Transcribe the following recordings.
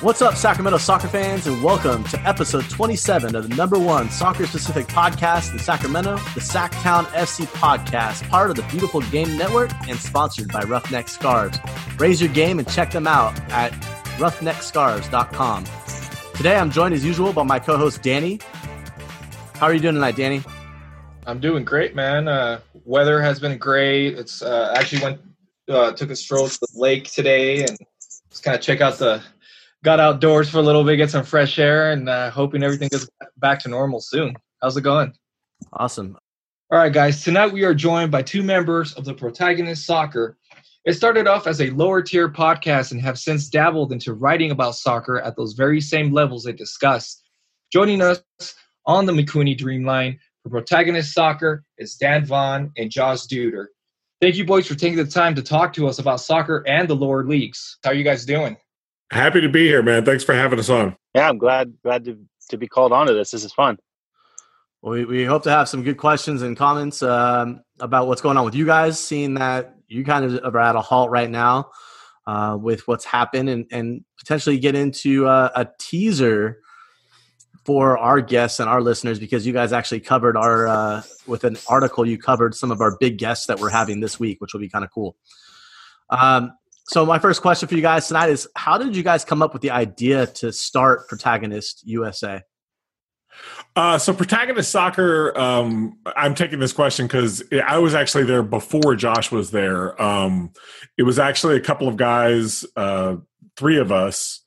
What's up, Sacramento soccer fans, and welcome to episode 27 of the number one soccer specific podcast in Sacramento, the Sactown FC podcast, part of the Beautiful Game Network and sponsored by Roughneck Scarves. Raise your game and check them out at roughneckscarves.com. Today, I'm joined as usual by my co host, Danny. How are you doing tonight, Danny? I'm doing great, man. Uh, weather has been great. It's uh, actually went uh, took a stroll to the lake today and just kind of check out the got outdoors for a little bit, get some fresh air, and uh, hoping everything gets back to normal soon. How's it going? Awesome. All right, guys. Tonight we are joined by two members of the Protagonist Soccer. It started off as a lower tier podcast and have since dabbled into writing about soccer at those very same levels they discuss. Joining us on the McCooney Dreamline for Protagonist Soccer is Dan Vaughn and Josh Duder. Thank you, boys, for taking the time to talk to us about soccer and the lower leagues. How are you guys doing? Happy to be here, man. Thanks for having us on. Yeah, I'm glad glad to, to be called onto this. This is fun. Well, we, we hope to have some good questions and comments um, about what's going on with you guys, seeing that you kind of are at a halt right now uh, with what's happened and, and potentially get into uh, a teaser for our guests and our listeners because you guys actually covered our, uh, with an article, you covered some of our big guests that we're having this week, which will be kind of cool. Um, so my first question for you guys tonight is how did you guys come up with the idea to start Protagonist USA? Uh, so protagonist soccer um, i'm taking this question because i was actually there before josh was there um, it was actually a couple of guys uh, three of us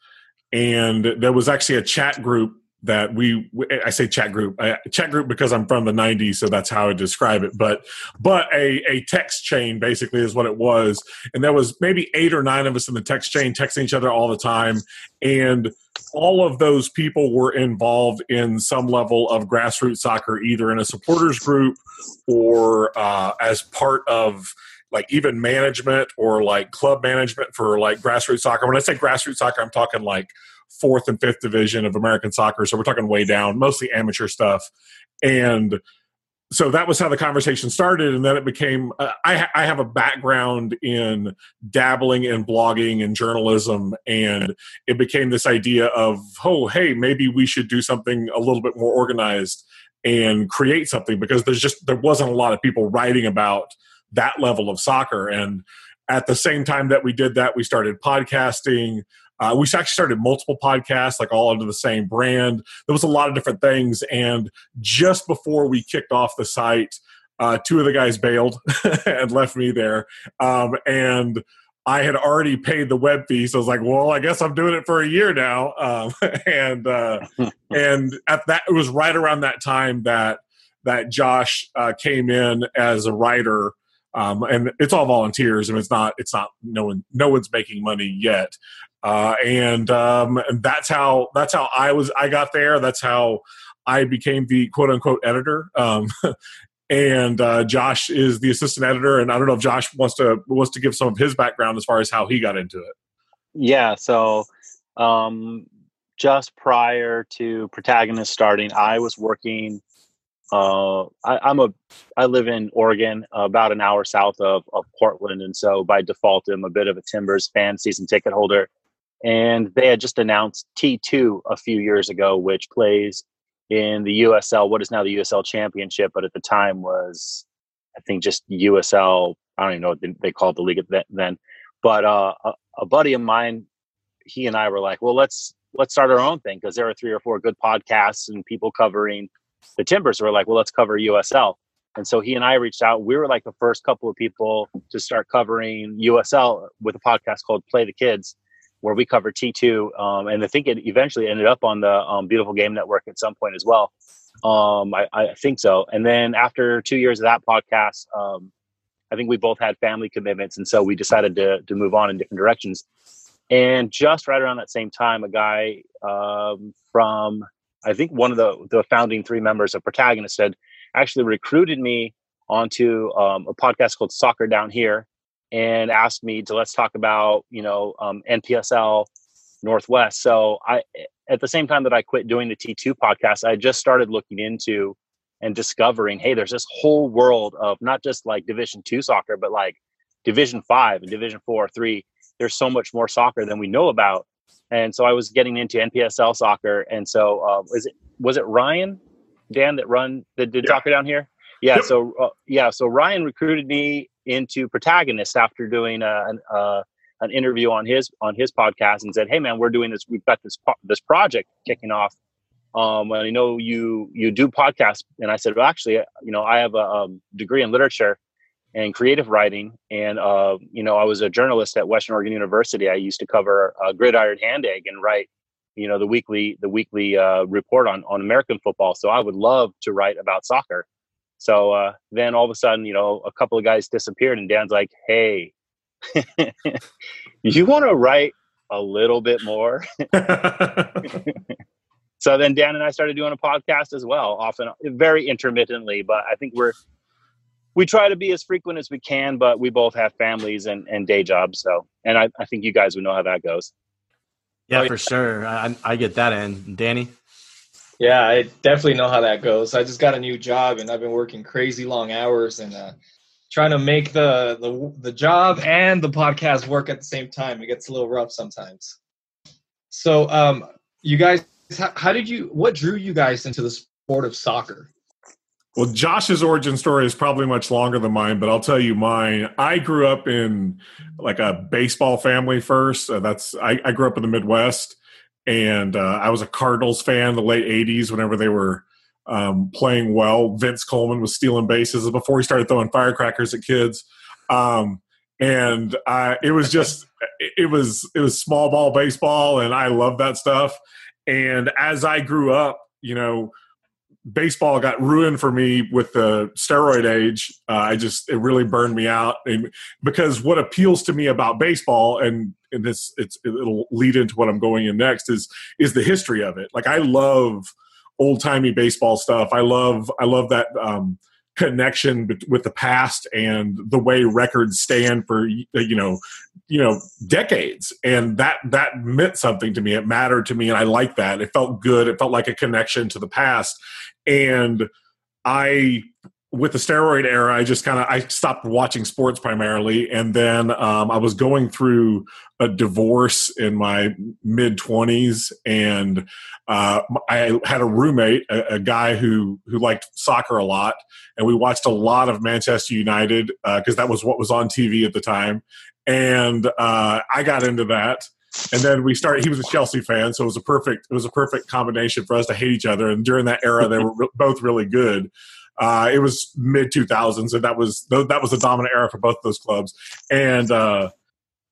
and there was actually a chat group that we i say chat group chat group because i'm from the 90s so that's how i describe it but but a, a text chain basically is what it was. And there was maybe eight or nine of us in the text chain texting each other all the time. And all of those people were involved in some level of grassroots soccer either in a supporters group or uh, as part of like even management or like club management for like grassroots soccer. When i say grassroots soccer i'm talking like fourth and fifth division of American soccer. So we're talking way down, mostly amateur stuff. And so that was how the conversation started. And then it became uh, I, I have a background in dabbling in blogging and journalism. And it became this idea of, oh, hey, maybe we should do something a little bit more organized and create something because there's just, there wasn't a lot of people writing about that level of soccer. And at the same time that we did that, we started podcasting. Uh, we actually started multiple podcasts, like all under the same brand. There was a lot of different things. And just before we kicked off the site, uh, two of the guys bailed and left me there. Um, and I had already paid the web fee, so I was like, "Well, I guess I'm doing it for a year now." Um, and uh, and at that, it was right around that time that that Josh uh, came in as a writer um, and it's all volunteers and it's not it's not no one no one's making money yet uh, and um, that's how that's how I was I got there. That's how I became the quote unquote editor. Um, and uh, Josh is the assistant editor and I don't know if Josh wants to wants to give some of his background as far as how he got into it. Yeah so um, just prior to protagonist starting I was working uh, I, am a I live in Oregon, about an hour south of, of Portland, and so by default, I'm a bit of a Timbers fan, season ticket holder. And they had just announced T2 a few years ago, which plays in the USL, what is now the USL Championship, but at the time was, I think, just USL. I don't even know what they called the league then. But uh, a, a buddy of mine, he and I were like, well, let's let's start our own thing because there are three or four good podcasts and people covering the Timbers were like, well, let's cover USL. And so he and I reached out. We were like the first couple of people to start covering USL with a podcast called Play the Kids, where we covered T2. Um, and I think it eventually ended up on the um, Beautiful Game Network at some point as well. Um, I, I, think so. And then after two years of that podcast, um, I think we both had family commitments. And so we decided to, to move on in different directions. And just right around that same time, a guy um, from I think one of the the founding three members of Protagonist had actually recruited me onto um, a podcast called Soccer Down Here and asked me to let's talk about you know um, NPSL Northwest. So I at the same time that I quit doing the T2 podcast, I just started looking into and discovering, hey, there's this whole world of not just like Division two soccer, but like Division five and Division four, three. There's so much more soccer than we know about. And so I was getting into NPSL soccer, and so uh, was it was it Ryan, Dan that run that did yeah. soccer down here? Yeah. Yep. So uh, yeah, so Ryan recruited me into Protagonist after doing a, an, uh, an interview on his on his podcast and said, "Hey man, we're doing this. We've got this this project kicking off. Um, and I know you you do podcasts." And I said, "Well, actually, you know, I have a um, degree in literature and creative writing, and uh, you know, I was a journalist at Western Oregon University. I used to cover uh, Gridiron Hand Egg and write." you know the weekly the weekly uh, report on on American football. So I would love to write about soccer. So uh, then all of a sudden, you know, a couple of guys disappeared, and Dan's like, "Hey, you want to write a little bit more?" so then Dan and I started doing a podcast as well, often very intermittently, but I think we're we try to be as frequent as we can, but we both have families and, and day jobs. So, and I, I think you guys would know how that goes. Yeah, for sure. I, I get that in. Danny? Yeah, I definitely know how that goes. I just got a new job and I've been working crazy long hours and uh, trying to make the, the the job and the podcast work at the same time. It gets a little rough sometimes. So, um, you guys, how, how did you? What drew you guys into the sport of soccer? Well, Josh's origin story is probably much longer than mine, but I'll tell you mine. I grew up in like a baseball family first. Uh, that's I, I, grew up in the Midwest, and uh, I was a Cardinals fan the late '80s. Whenever they were um, playing well, Vince Coleman was stealing bases before he started throwing firecrackers at kids, um, and I, it was just it was it was small ball baseball, and I love that stuff. And as I grew up, you know baseball got ruined for me with the steroid age. Uh, I just it really burned me out, and because what appeals to me about baseball, and and this it's it'll lead into what I'm going in next is is the history of it. Like I love old timey baseball stuff. I love I love that. Um, connection with the past and the way records stand for you know you know decades and that that meant something to me it mattered to me and i like that it felt good it felt like a connection to the past and I with the steroid era, I just kind of I stopped watching sports primarily, and then um, I was going through a divorce in my mid twenties, and uh, I had a roommate, a, a, guy who who liked soccer a lot, and we watched a lot of Manchester United because uh, that was what was on TV at the time, and uh, I got into that and then we started. He was a Chelsea fan, so it was a perfect it was a perfect combination for us to hate each other. And during that era, they were both really good. Uh, it was mid 2000s, and that was that was the dominant era for both those clubs. And uh,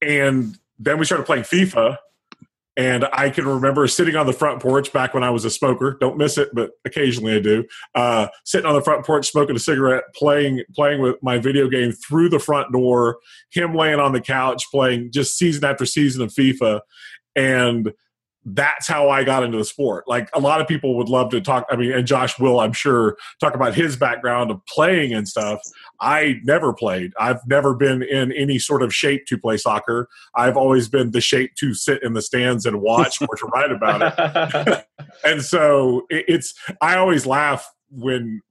and then we started playing FIFA, and I can remember sitting on the front porch back when I was a smoker. Don't miss it, but occasionally I do. Uh, sitting on the front porch, smoking a cigarette, playing playing with my video game through the front door. Him laying on the couch playing just season after season of FIFA, and that's how I got into the sport. Like a lot of people would love to talk. I mean, and Josh will, I'm sure, talk about his background of playing and stuff. I never played. I've never been in any sort of shape to play soccer. I've always been the shape to sit in the stands and watch or to write about it. and so it's, I always laugh when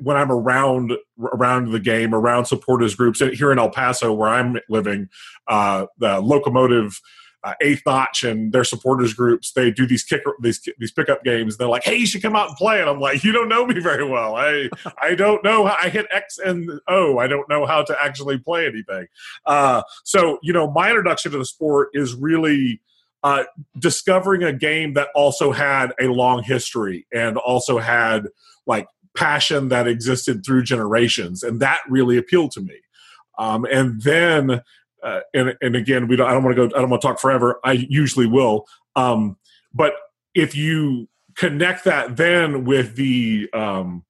when I'm around around the game, around supporters groups here in El Paso, where I'm living, uh, the locomotive uh, Eighth Notch and their supporters groups, they do these kick these these pickup games. They're like, "Hey, you should come out and play." And I'm like, "You don't know me very well. I I don't know. How, I hit X and O. I don't know how to actually play anything." Uh, so you know, my introduction to the sport is really. Uh, discovering a game that also had a long history and also had like passion that existed through generations, and that really appealed to me. Um, and then uh, and and again, we don't. I don't want to go. I don't want to talk forever. I usually will. Um, but if you connect that then with the um,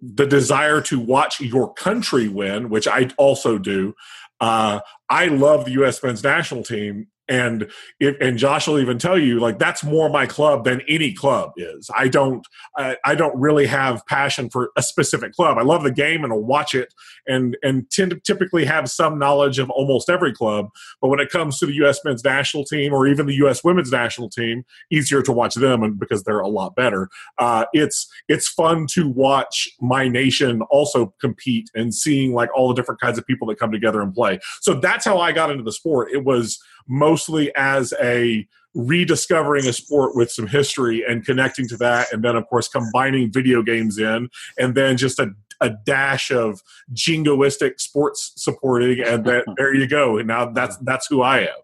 the desire to watch your country win, which I also do. Uh, I love the U.S. men's national team, and if, and Josh will even tell you like that's more my club than any club is. I don't I, I don't really have passion for a specific club. I love the game and I'll watch it and and tend to typically have some knowledge of almost every club. But when it comes to the U.S. men's national team or even the U.S. women's national team, easier to watch them and because they're a lot better. Uh, it's it's fun to watch my nation also compete and seeing like all the different kinds of people that come together and play. So that's how I got into the sport. It was mostly as a rediscovering a sport with some history and connecting to that and then of course combining video games in and then just a, a dash of jingoistic sports supporting and that there you go and now that's that's who i am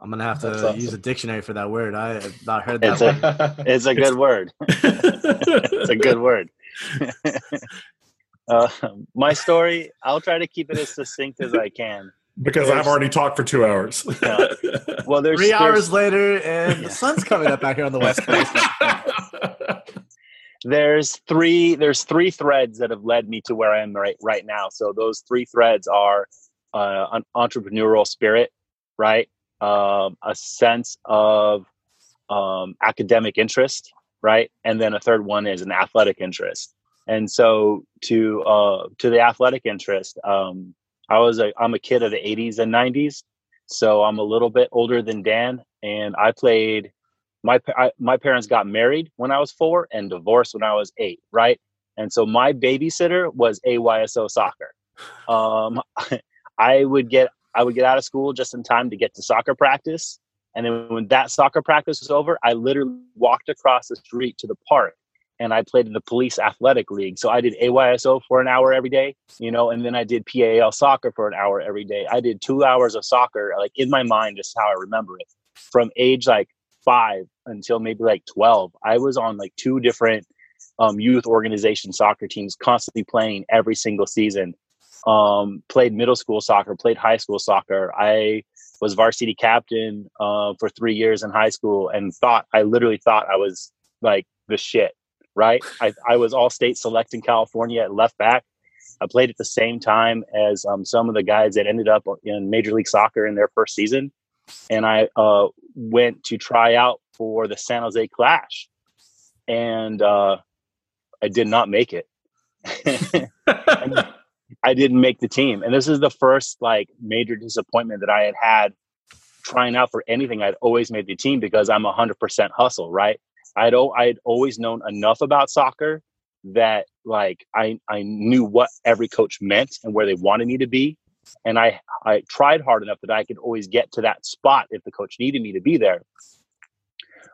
I'm gonna have to awesome. use a dictionary for that word. I have not heard that. It's a, it's a good word. it's a good word. uh, my story, I'll try to keep it as succinct as I can because there's, I've already talked for two hours. yeah. Well, there's three there's, hours later, and yeah. the sun's coming up back here on the west coast. there's three. There's three threads that have led me to where I am right right now. So those three threads are uh, an entrepreneurial spirit, right? Um, a sense of um, academic interest, right? And then a third one is an athletic interest. And so to uh, to the athletic interest, um, I was a I'm a kid of the 80s and 90s, so I'm a little bit older than Dan, and I played. My I, my parents got married when I was four and divorced when I was eight, right? And so my babysitter was AYSO soccer. Um, I would get I would get out of school just in time to get to soccer practice, and then when that soccer practice was over, I literally walked across the street to the park and I played in the police athletic league. So I did AYSO for an hour every day, you know, and then I did PAL soccer for an hour every day. I did two hours of soccer, like in my mind, just how I remember it. From age like five until maybe like 12, I was on like two different um, youth organization soccer teams, constantly playing every single season. Um, played middle school soccer, played high school soccer. I was varsity captain uh, for three years in high school and thought, I literally thought I was like the shit right? I, I was all state select in California at left back. I played at the same time as um, some of the guys that ended up in Major League Soccer in their first season. And I uh, went to try out for the San Jose Clash. And uh, I did not make it. I didn't make the team. And this is the first like major disappointment that I had had trying out for anything. I'd always made the team because I'm 100% hustle, right? I'd I'd always known enough about soccer that like I I knew what every coach meant and where they wanted me to be, and I I tried hard enough that I could always get to that spot if the coach needed me to be there.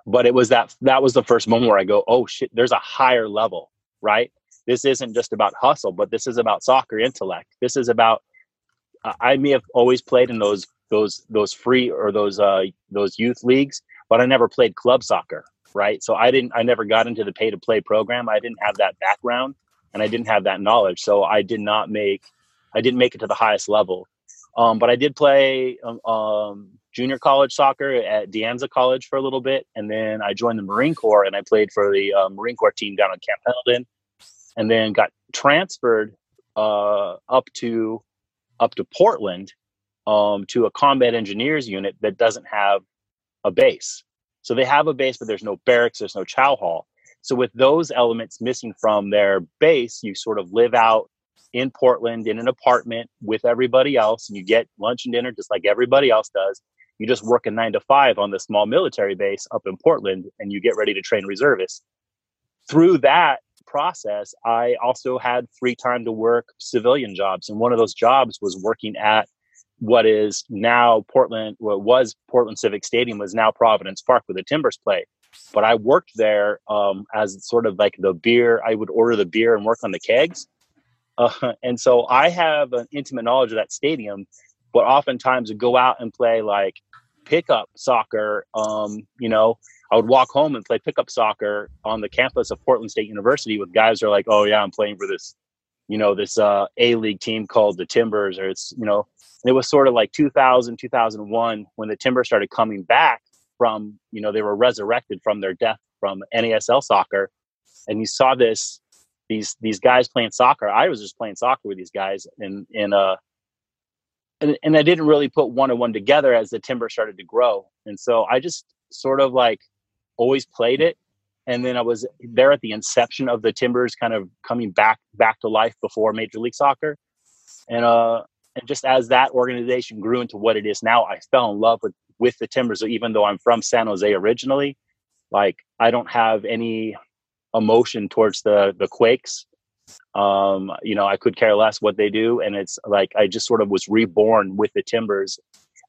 But it was that that was the first moment where I go, oh shit, there's a higher level, right? This isn't just about hustle, but this is about soccer intellect. This is about uh, I may have always played in those those those free or those uh those youth leagues, but I never played club soccer, right? So I didn't, I never got into the pay to play program. I didn't have that background and I didn't have that knowledge. So I did not make, I didn't make it to the highest level. Um, but I did play um, um, junior college soccer at De Anza College for a little bit, and then I joined the Marine Corps and I played for the uh, Marine Corps team down on Camp Pendleton, and then got transferred uh, up to up to Portland um, to a combat engineers unit that doesn't have a base. So they have a base, but there's no barracks, there's no chow hall. So with those elements missing from their base, you sort of live out in Portland in an apartment with everybody else, and you get lunch and dinner just like everybody else does. You just work a nine to five on the small military base up in Portland, and you get ready to train reservists. Through that process, I also had free time to work civilian jobs, and one of those jobs was working at what is now Portland, what was Portland Civic Stadium, was now Providence Park where the Timbers play. But I worked there um, as sort of like the beer. I would order the beer and work on the kegs, uh, and so I have an intimate knowledge of that stadium. But oftentimes, would go out and play like pickup soccer. Um, you know, I would walk home and play pickup soccer on the campus of Portland State University with guys who are like, "Oh yeah, I'm playing for this, you know, this uh, A League team called the Timbers," or it's you know, it was sort of like 2000 2001 when the timber started coming back from you know they were resurrected from their death from nasl soccer and you saw this these these guys playing soccer i was just playing soccer with these guys in in a and, and I didn't really put one and one together as the timber started to grow. And so I just sort of like always played it. And then I was there at the inception of the Timbers kind of coming back back to life before Major League Soccer. And uh and just as that organization grew into what it is now, I fell in love with with the Timbers, even though I'm from San Jose originally. Like I don't have any emotion towards the the Quakes. Um, you know, I could care less what they do, and it's like I just sort of was reborn with the Timbers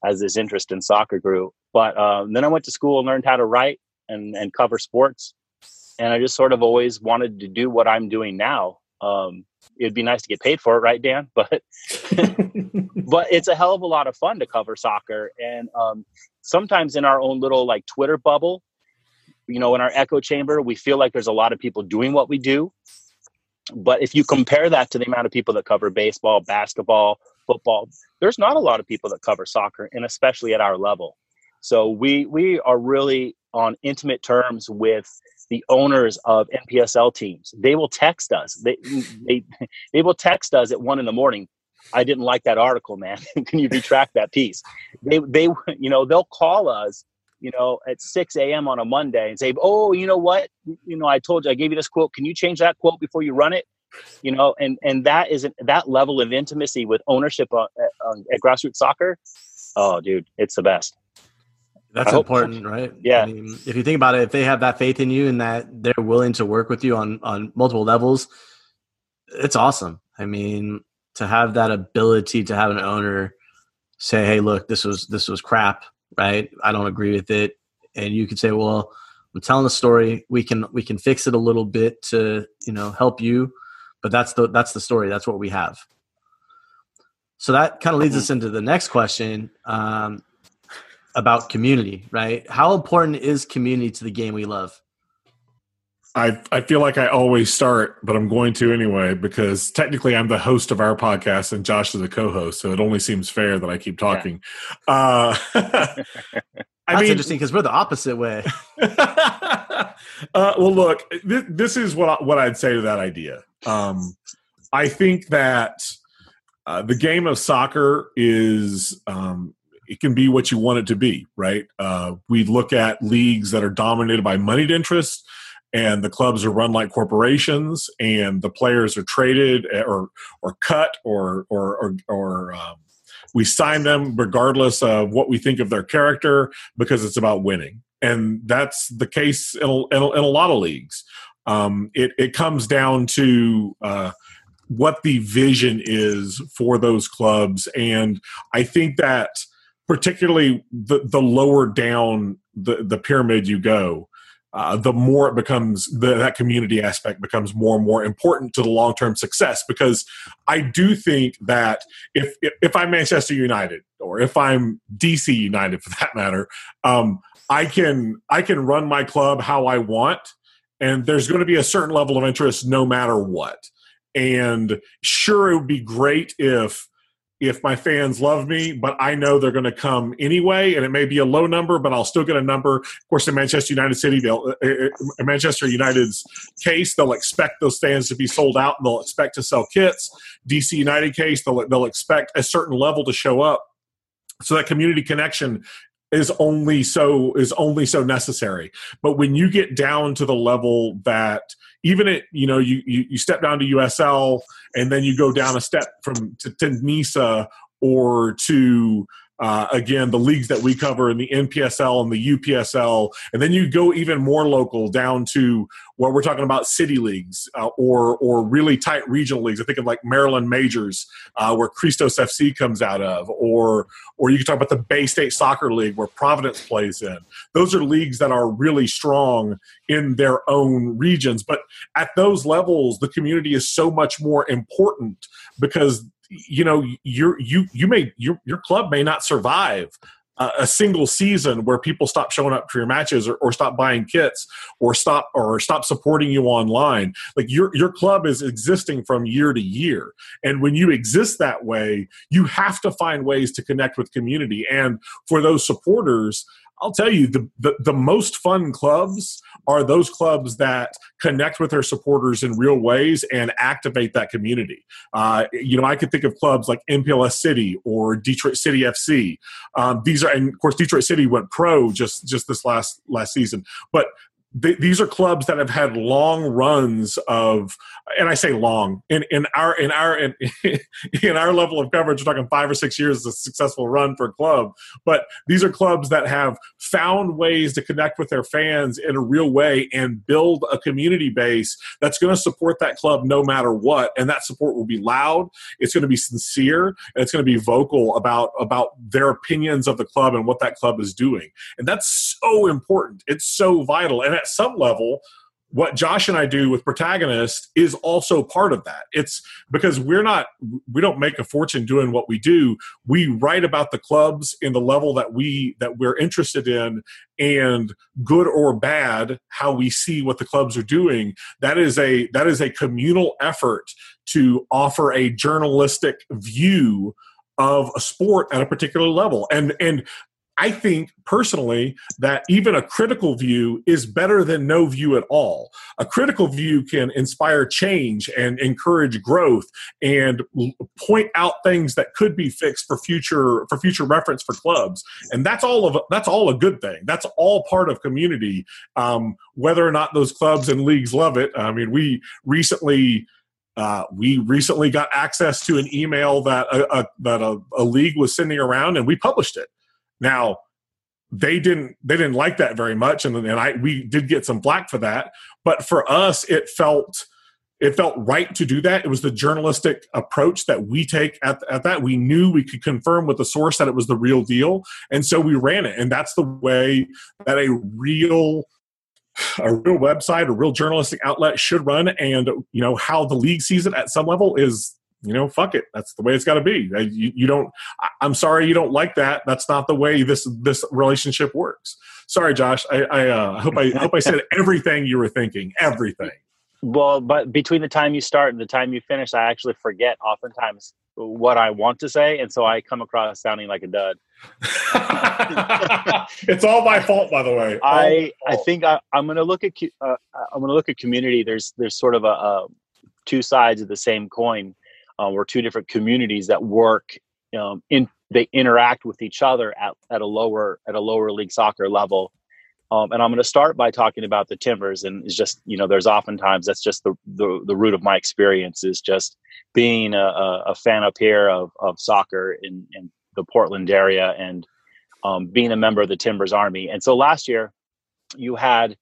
as this interest in soccer grew. But um, then I went to school and learned how to write and and cover sports, and I just sort of always wanted to do what I'm doing now. Um, it'd be nice to get paid for it, right, Dan? But but it's a hell of a lot of fun to cover soccer, and um, sometimes in our own little like Twitter bubble, you know, in our echo chamber, we feel like there's a lot of people doing what we do. But if you compare that to the amount of people that cover baseball, basketball, football, there's not a lot of people that cover soccer, and especially at our level. So we we are really on intimate terms with the owners of NPSL teams. They will text us. They they they will text us at one in the morning. I didn't like that article, man. Can you retract that piece? They they you know they'll call us you know at 6 a.m. on a Monday and say, oh, you know what? You know I told you I gave you this quote. Can you change that quote before you run it? You know, and and that isn't that level of intimacy with ownership at, at grassroots soccer. Oh, dude, it's the best. That's important, right? Yeah. I mean, if you think about it, if they have that faith in you and that they're willing to work with you on on multiple levels, it's awesome. I mean, to have that ability to have an owner say, "Hey, look, this was this was crap, right? I don't agree with it," and you could say, "Well, I'm telling the story. We can we can fix it a little bit to you know help you, but that's the that's the story. That's what we have." So that kind of leads us into the next question. Um, about community, right? How important is community to the game we love? I I feel like I always start, but I'm going to anyway because technically I'm the host of our podcast and Josh is the co-host, so it only seems fair that I keep talking. Yeah. Uh, I That's mean, interesting because we're the opposite way. uh, well, look, th- this is what I, what I'd say to that idea. Um, I think that uh, the game of soccer is um, it can be what you want it to be, right? Uh, we look at leagues that are dominated by moneyed interests, and the clubs are run like corporations, and the players are traded eh, or or cut or or or, or um, we sign them regardless of what we think of their character because it's about winning, and that's the case in a, in a, in a lot of leagues. Um, it it comes down to uh, what the vision is for those clubs, and I think that particularly the the lower down the the pyramid you go, uh, the more it becomes the, that community aspect becomes more and more important to the long term success. Because I do think that if if I'm Manchester United or if I'm DC United for that matter, um, I can I can run my club how I want, and there's going to be a certain level of interest no matter what. And sure, it would be great if if my fans love me, but I know they're going to come anyway, and it may be a low number, but I'll still get a number. Of course, in Manchester United City, they'll uh, uh in Manchester United's case, they'll expect those fans to be sold out, and they'll expect to sell kits. DC United case, they'll they'll expect a certain level to show up. So that community connection is only so is only so necessary. But when you get down to the level that even it, you know, you, you, you step down to USL and then you go down a step from to, NISA or to uh, again, the leagues that we cover in the NPSL and the UPSL, and then you go even more local down to where we're talking about city leagues uh, or or really tight regional leagues. I think of like Maryland Majors, uh, where Christos FC comes out of, or or you can talk about the Bay State Soccer League where Providence plays in. Those are leagues that are really strong in their own regions, but at those levels, the community is so much more important because you know you you you may your your club may not survive a single season where people stop showing up for your matches or, or, stop buying kits or stop or stop supporting you online. Like your your club is existing from year to year. And when you exist that way you have to find ways to connect with community. And for those supporters I'll tell you the, the, the most fun clubs are those clubs that connect with their supporters in real ways and activate that community. Uh, you know, I could think of clubs like MPLS City or Detroit City FC. Um, these are, and of course, Detroit City went pro just just this last last season. But these are clubs that have had long runs of and i say long in, in our in our in, in our level of coverage we're talking five or six years is a successful run for a club. But these are clubs that have found ways to connect with their fans in a real way and build a community base that's going to support that club no matter what. And that support will be loud it's going to be sincere and it's going to be vocal about about their opinions of the club and what that club is doing. And that's so important. It's so vital. And at some level, what Josh and I do with Protagonist is also part of that. It's because we're not, we don't make a fortune doing what we do. We write about the clubs in the level that we, that we're interested in and good or bad, how we see what the clubs are doing. That is a, that is a communal effort to offer a journalistic view of a sport at a particular level. And, and I think personally that even a critical view is better than no view at all. A critical view can inspire change and encourage growth and point out things that could be fixed for future for future reference for clubs. And that's all of that's all a good thing. That's all part of community. Um, whether or not those clubs and leagues love it. I mean, we recently. Uh, we recently got access to an email that a, a that a, a league was sending around, and we published it now, they didn't they didn't like that very much, and and I we did get some flack for that. But for us, it felt it felt right to do that. It was the journalistic approach that we take at, at that. We knew we could confirm with the source that it was the real deal, and so we ran it. And that's the way that a real a real website, a real journalistic outlet should run. And you know how the league sees it at some level is you know, fuck it. That's the way it's got to be. You, you, don't. I'm sorry you don't like that. That's not the way this this relationship works. Sorry, Josh. I, I uh, hope I hope I said everything you were thinking. Everything. Well, but between the time you start and the time you finish, I actually forget oftentimes what I want to say, and so I come across sounding like a dud. it's all my fault, by the way. All I I think I, am going to look at uh, I'm going to look at community. There's there's sort of a, a two sides of the same coin uh, we're two different communities that work um, in they interact with each other at, at a lower at a lower league soccer level. Um, and i'm going to start by talking about the timbers and it's just you know there's oftentimes that's just the, the, the root of my experience is just being a, a fan up here of, of soccer in, in the portland area and um, being a member of the timbers army. And so last year you had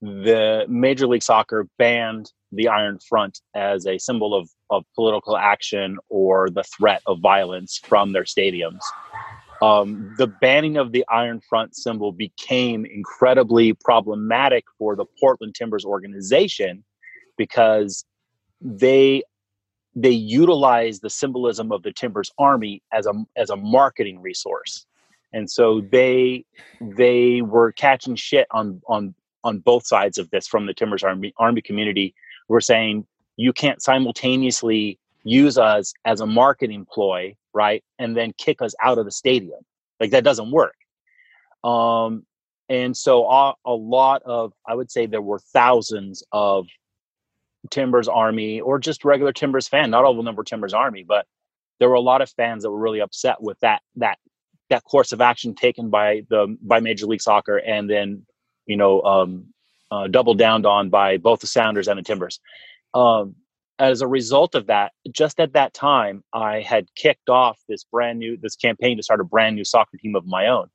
the major league soccer banned the Iron Front as a symbol of, of political action or the threat of violence from their stadiums. Um, the banning of the Iron Front symbol became incredibly problematic for the Portland Timbers organization because they they utilize the symbolism of the Timbers Army as a as a marketing resource, and so they they were catching shit on on on both sides of this from the Timbers Army Army community we're saying you can't simultaneously use us as a marketing ploy, right? And then kick us out of the stadium. Like that doesn't work. Um, and so a, a lot of, I would say there were thousands of Timbers Army or just regular Timbers fan. Not all of them were Timbers Army, but there were a lot of fans that were really upset with that that that course of action taken by the by Major League Soccer, and then you know um, uh, doubled down on by both the Sounders and the Timbers. Um, as a result of that, just at that time, I had kicked off this brand new this campaign to start a brand new soccer team of my own.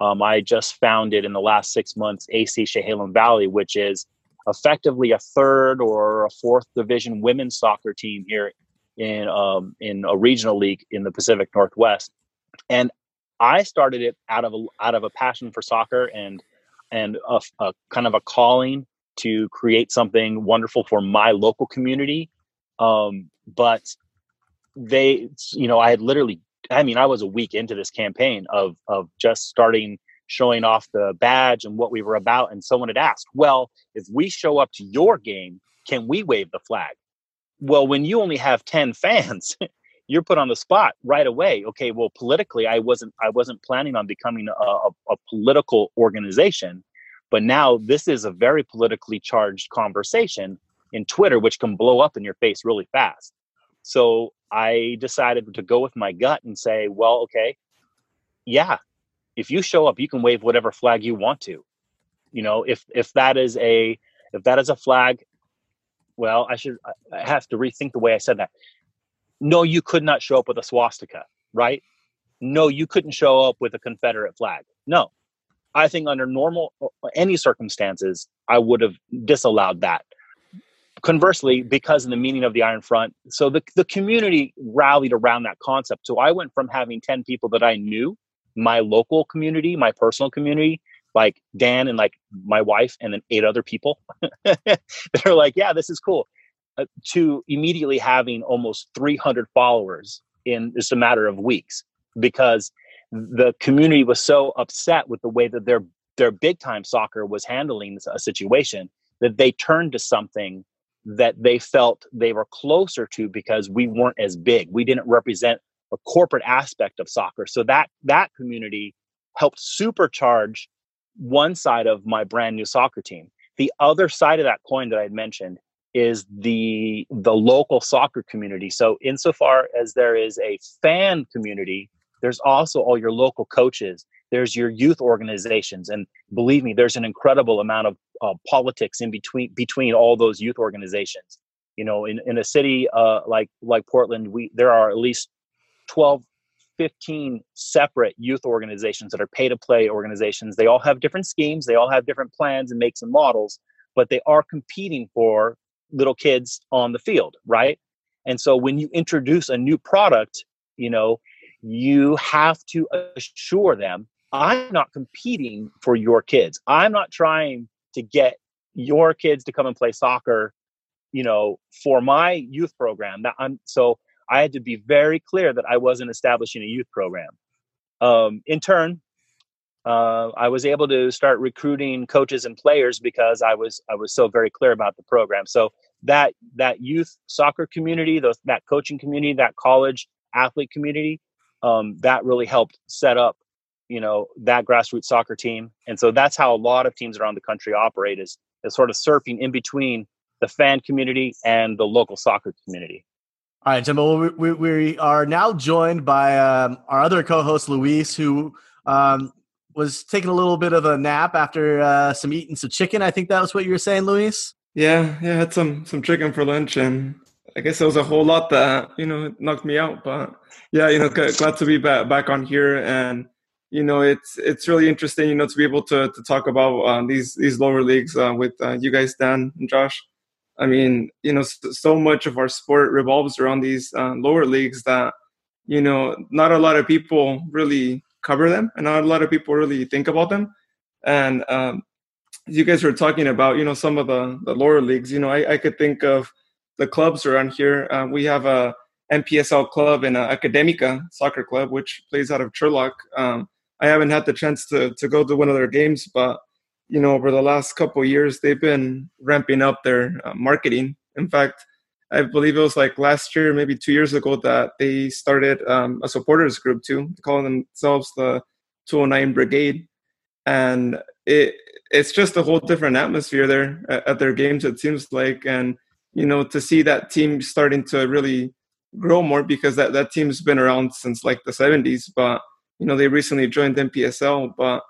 Um, I just founded in the last six months AC Chehalem Valley, which is effectively a third or a fourth division women's soccer team here in um, in a regional league in the Pacific Northwest. And I started it out of a, out of a passion for soccer and and a, a kind of a calling to create something wonderful for my local community. Um, but they, you know, I had literally, I mean, I was a week into this campaign of of just starting showing off the badge and what we were about, and someone had asked, "Well, if we show up to your game, can we wave the flag?" Well, when you only have ten fans, you're put on the spot right away. Okay well politically i wasn't i wasn't planning on becoming a, a, a, political organization but now this is a very politically charged conversation in twitter which can blow up in your face really fast. So i decided to go with my gut and say well okay yeah if you show up you can wave whatever flag you want to. You know if if that is a if that is a flag well i should i have to rethink the way i said that no, you could not show up with a swastika, right? No, you couldn't show up with a Confederate flag. No. I think under normal uh, any circumstances, I would have disallowed that. Conversely, because of the meaning of the Iron Front, so the, the community rallied around that concept. So I went from having 10 people that I knew, my local community, my personal community, like Dan and like my wife, and then eight other people that are like, yeah, this is cool. Uh, to immediately having almost 300 followers in just a matter of weeks because the community was so upset with the way that their their big time soccer was handling a situation that they turned to something that they felt they were closer to because we weren't as big. We didn't represent a corporate aspect of soccer. So that that community helped supercharge one side of my brand new soccer team. The other side of that coin that i had mentioned is the the local soccer community. So insofar as there is a fan community, there's also all your local coaches. There's your youth organizations, and believe me, there's an incredible amount of uh, politics in between between all those youth organizations. You know, in, in a city uh, like like Portland, we there are at least 12, 15 separate youth organizations that are pay to play organizations. They all have different schemes, they all have different plans and makes and models, but they are competing for little kids on the field, right? And so when you introduce a new product, you know, you have to assure them I'm not competing for your kids. I'm not trying to get your kids to come and play soccer, you know, for my youth program. That I'm so I had to be very clear that I wasn't establishing a youth program. Um, in turn, uh, I was able to start recruiting coaches and players because I was I was so very clear about the program. So that that youth soccer community, those that coaching community, that college athlete community, um, that really helped set up you know that grassroots soccer team. And so that's how a lot of teams around the country operate is is sort of surfing in between the fan community and the local soccer community. All right, Jim. Well, we, we are now joined by um, our other co-host Luis, who um, was taking a little bit of a nap after uh, some eating some chicken. I think that was what you were saying, Luis. Yeah, yeah, I had some some chicken for lunch, and I guess it was a whole lot that you know knocked me out. But yeah, you know, glad to be back back on here, and you know, it's it's really interesting, you know, to be able to to talk about uh, these these lower leagues uh, with uh, you guys, Dan and Josh. I mean, you know, so much of our sport revolves around these uh, lower leagues that you know not a lot of people really cover them, and not a lot of people really think about them. And um, you guys were talking about, you know, some of the the lower leagues. You know, I, I could think of the clubs around here. Uh, we have a NPSL club and a Academica soccer club, which plays out of Turlock. Um, I haven't had the chance to to go to one of their games, but you know, over the last couple years, they've been ramping up their uh, marketing. In fact, I believe it was like last year, maybe two years ago, that they started um, a supporters group too, calling themselves the 209 Brigade, and it it's just a whole different atmosphere there at, at their games. It seems like, and you know, to see that team starting to really grow more because that that team's been around since like the 70s, but you know they recently joined NPSL, but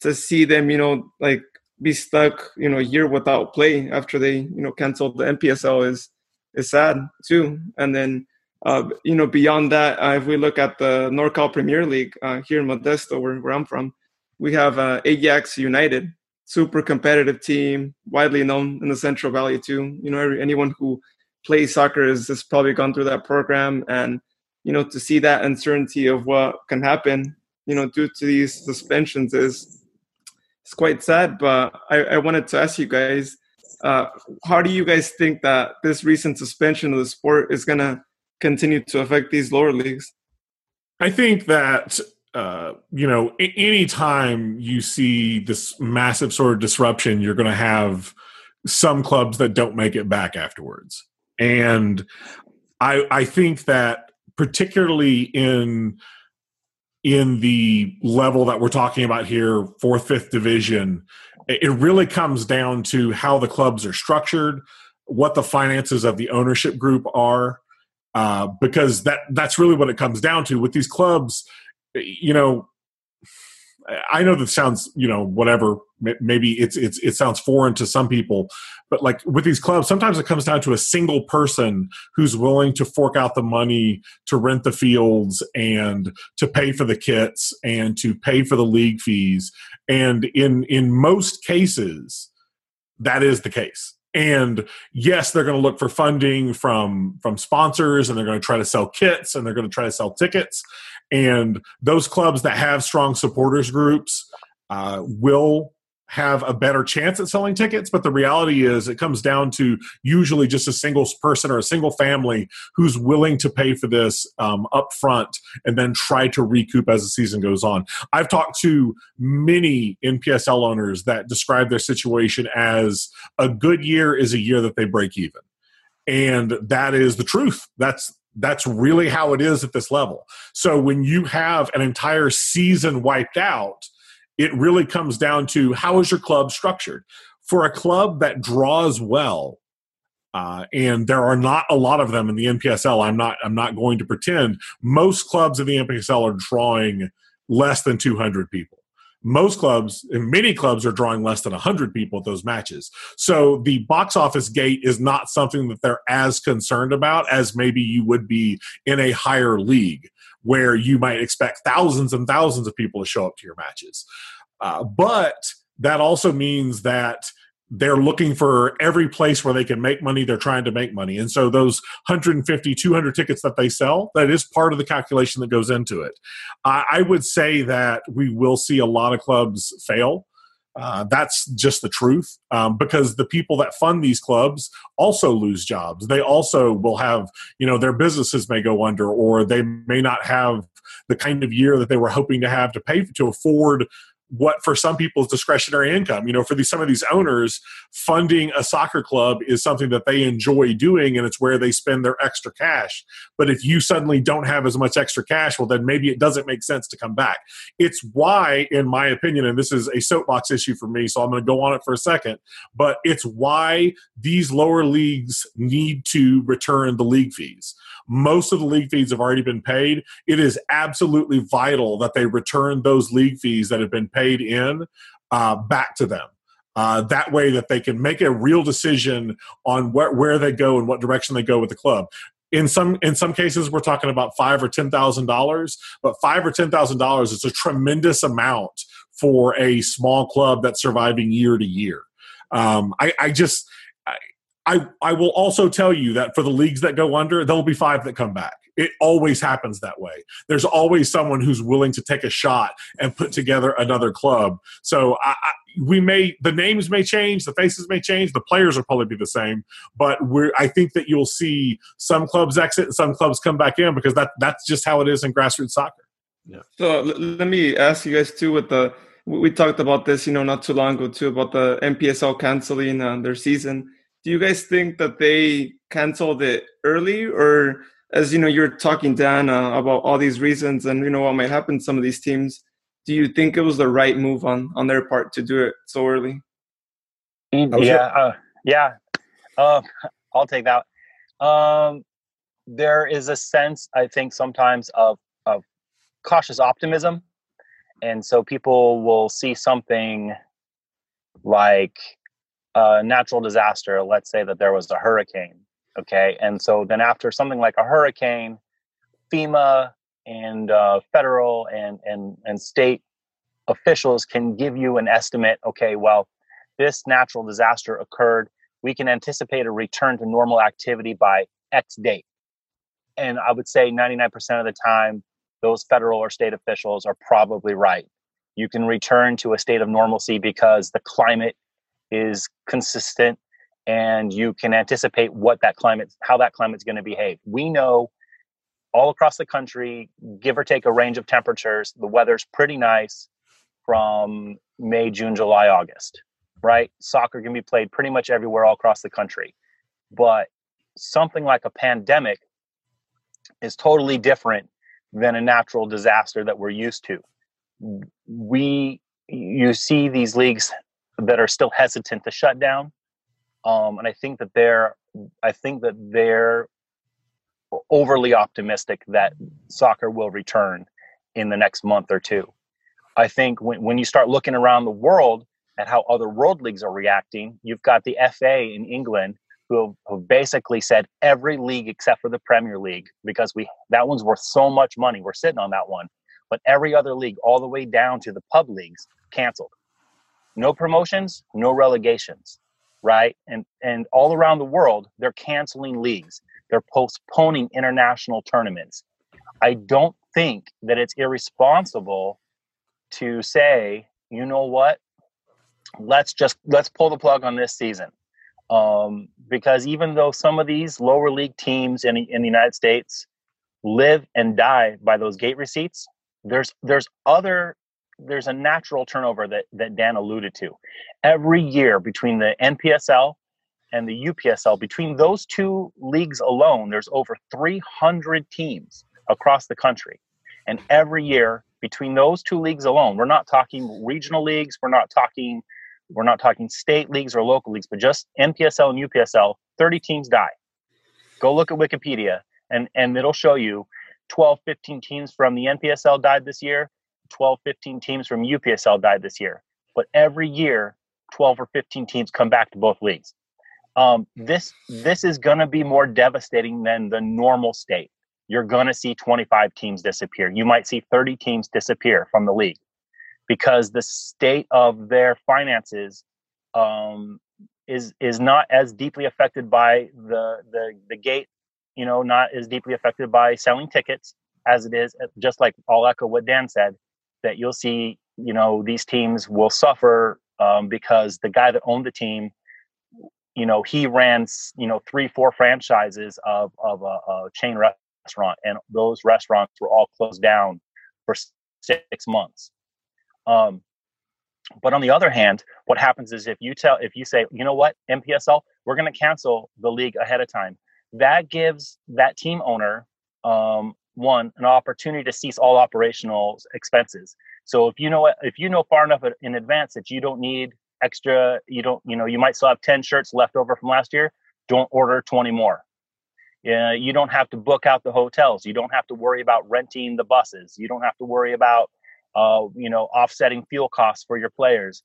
to see them, you know, like be stuck, you know, a year without play after they, you know, canceled the NPSL is is sad too. And then, uh, you know, beyond that, uh, if we look at the NorCal Premier League uh, here in Modesto, where, where I'm from, we have uh, Ajax United, super competitive team, widely known in the Central Valley too. You know, every, anyone who plays soccer has, has probably gone through that program, and you know, to see that uncertainty of what can happen, you know, due to these suspensions is it's quite sad. But I, I wanted to ask you guys uh, how do you guys think that this recent suspension of the sport is going to continue to affect these lower leagues? I think that uh, you know, any time you see this massive sort of disruption, you're going to have some clubs that don't make it back afterwards. And I, I think that particularly in in the level that we're talking about here, fourth, fifth division, it really comes down to how the clubs are structured, what the finances of the ownership group are, uh, because that that's really what it comes down to with these clubs. You know, I know that sounds, you know, whatever. Maybe it's it's it sounds foreign to some people, but like with these clubs, sometimes it comes down to a single person who's willing to fork out the money to rent the fields and to pay for the kits and to pay for the league fees. And in in most cases, that is the case. And yes, they're going to look for funding from from sponsors, and they're going to try to sell kits, and they're going to try to sell tickets and those clubs that have strong supporters groups uh, will have a better chance at selling tickets but the reality is it comes down to usually just a single person or a single family who's willing to pay for this um, up front and then try to recoup as the season goes on. I've talked to many npsl owners that describe their situation as a good year is a year that they break even. And that is the truth. That's that's really how it is at this level. So when you have an entire season wiped out, it really comes down to how is your club structured. For a club that draws well, uh, and there are not a lot of them in the NPSL. I'm not. I'm not going to pretend. Most clubs in the NPSL are drawing less than 200 people most clubs and many clubs are drawing less than 100 people at those matches. So the box office gate is not something that they're as concerned about as maybe you would be in a higher league where you might expect thousands and thousands of people to show up to your matches. Uh, but that also means that they're looking for every place where they can make money they're trying to make money. And so those 150 200 tickets that they sell that is part of the calculation that goes into it. I, I would say that we will see a lot of clubs fail. Uh, that's just the truth um, because the people that fund these clubs also lose jobs. They also will have you know their businesses may go under or they may not have the kind of year that they were hoping to have to pay to afford what for some people's discretionary income. You know, for these some of these owners, funding a soccer club is something that they enjoy doing and it's where they spend their extra cash. But if you suddenly don't have as much extra cash, well then maybe it doesn't make sense to come back. It's why, in my opinion, and this is a soapbox issue for me, so I'm gonna go on it for a second, but it's why these lower leagues need to return the league fees. Most of the league fees have already been paid. It is absolutely vital that they return those league fees that have been paid in uh, back to them. Uh, that way, that they can make a real decision on where, they go and what direction they go with the club in some in some cases we're talking about five or ten thousand dollars but five or ten thousand dollars is a tremendous amount for a small club that's surviving year to year um, I, I, just I, I will also tell you that for the leagues that go under there'll be five that come back it always happens that way. There's always someone who's willing to take a shot and put together another club. So I, I, we may the names may change, the faces may change, the players will probably be the same, but we're I think that you'll see some clubs exit and some clubs come back in because that that's just how it is in grassroots soccer. Yeah. So l- let me ask you guys too. With the we talked about this, you know, not too long ago too about the NPSL canceling uh, their season. Do you guys think that they canceled it early, or as you know, you're talking Dan uh, about all these reasons and you know what might happen to some of these teams. Do you think it was the right move on on their part to do it so early? Mm, yeah, uh, yeah. Uh, I'll take that. Um, there is a sense, I think, sometimes of of cautious optimism, and so people will see something like a natural disaster. Let's say that there was a hurricane Okay. And so then after something like a hurricane, FEMA and uh, federal and, and, and state officials can give you an estimate. Okay, well, this natural disaster occurred. We can anticipate a return to normal activity by X date. And I would say 99% of the time, those federal or state officials are probably right. You can return to a state of normalcy because the climate is consistent and you can anticipate what that climate how that climate's going to behave. We know all across the country give or take a range of temperatures the weather's pretty nice from may june july august right? Soccer can be played pretty much everywhere all across the country. But something like a pandemic is totally different than a natural disaster that we're used to. We you see these leagues that are still hesitant to shut down, um, and I think that they're I think that they're overly optimistic that soccer will return in the next month or two. I think when, when you start looking around the world at how other world leagues are reacting, you've got the FA in England who have, have, basically said every league except for the Premier League because we that one's worth so much money. We're sitting on that one, but every other league, all the way down to the pub leagues, canceled. No promotions, no relegations, right? And and all around the world, they're canceling leagues. They're postponing international tournaments. I don't think that it's irresponsible to say, you know what, let's just let's pull the plug on this season. Um, because even though some of these lower league teams in, in the United States live and die by those gate receipts, there's there's other there's a natural turnover that that Dan alluded to. Every year between the NPSL and the UPSL, between those two leagues alone, there's over 300 teams across the country. And every year between those two leagues alone, we're not talking regional leagues, we're not talking we're not talking state leagues or local leagues, but just NPSL and UPSL, 30 teams die. Go look at Wikipedia and, and it'll show you 12, 15 teams from the NPSL died this year, 12, 15 teams from UPSL died this year. But every year, 12 or 15 teams come back to both leagues. Um, this this is going to be more devastating than the normal state you're going to see 25 teams disappear. You might see 30 teams disappear from the league because the state of their finances um, is is not as deeply affected by the the the gate, you know, not as deeply affected by selling tickets as it is. Just like I'll echo what Dan said, that you'll see, you know, these teams will suffer um, because the guy that owned the team you know he ran you know three four franchises of of a, a chain restaurant, and those restaurants were all closed down for six months. Um, but on the other hand, what happens is if you tell, if you say, you know what, NPSL, we're going to cancel the league ahead of time. That gives that team owner um, one an opportunity to cease all operational expenses. So if you know if you know far enough in advance that you don't need extra, you don't, you know, you might still have ten shirts left over from last year. Don't order twenty more. Yeah, you don't have to book out the hotels. You don't have to worry about renting the buses. You don't have to worry about, uh, you know, offsetting fuel costs for your players.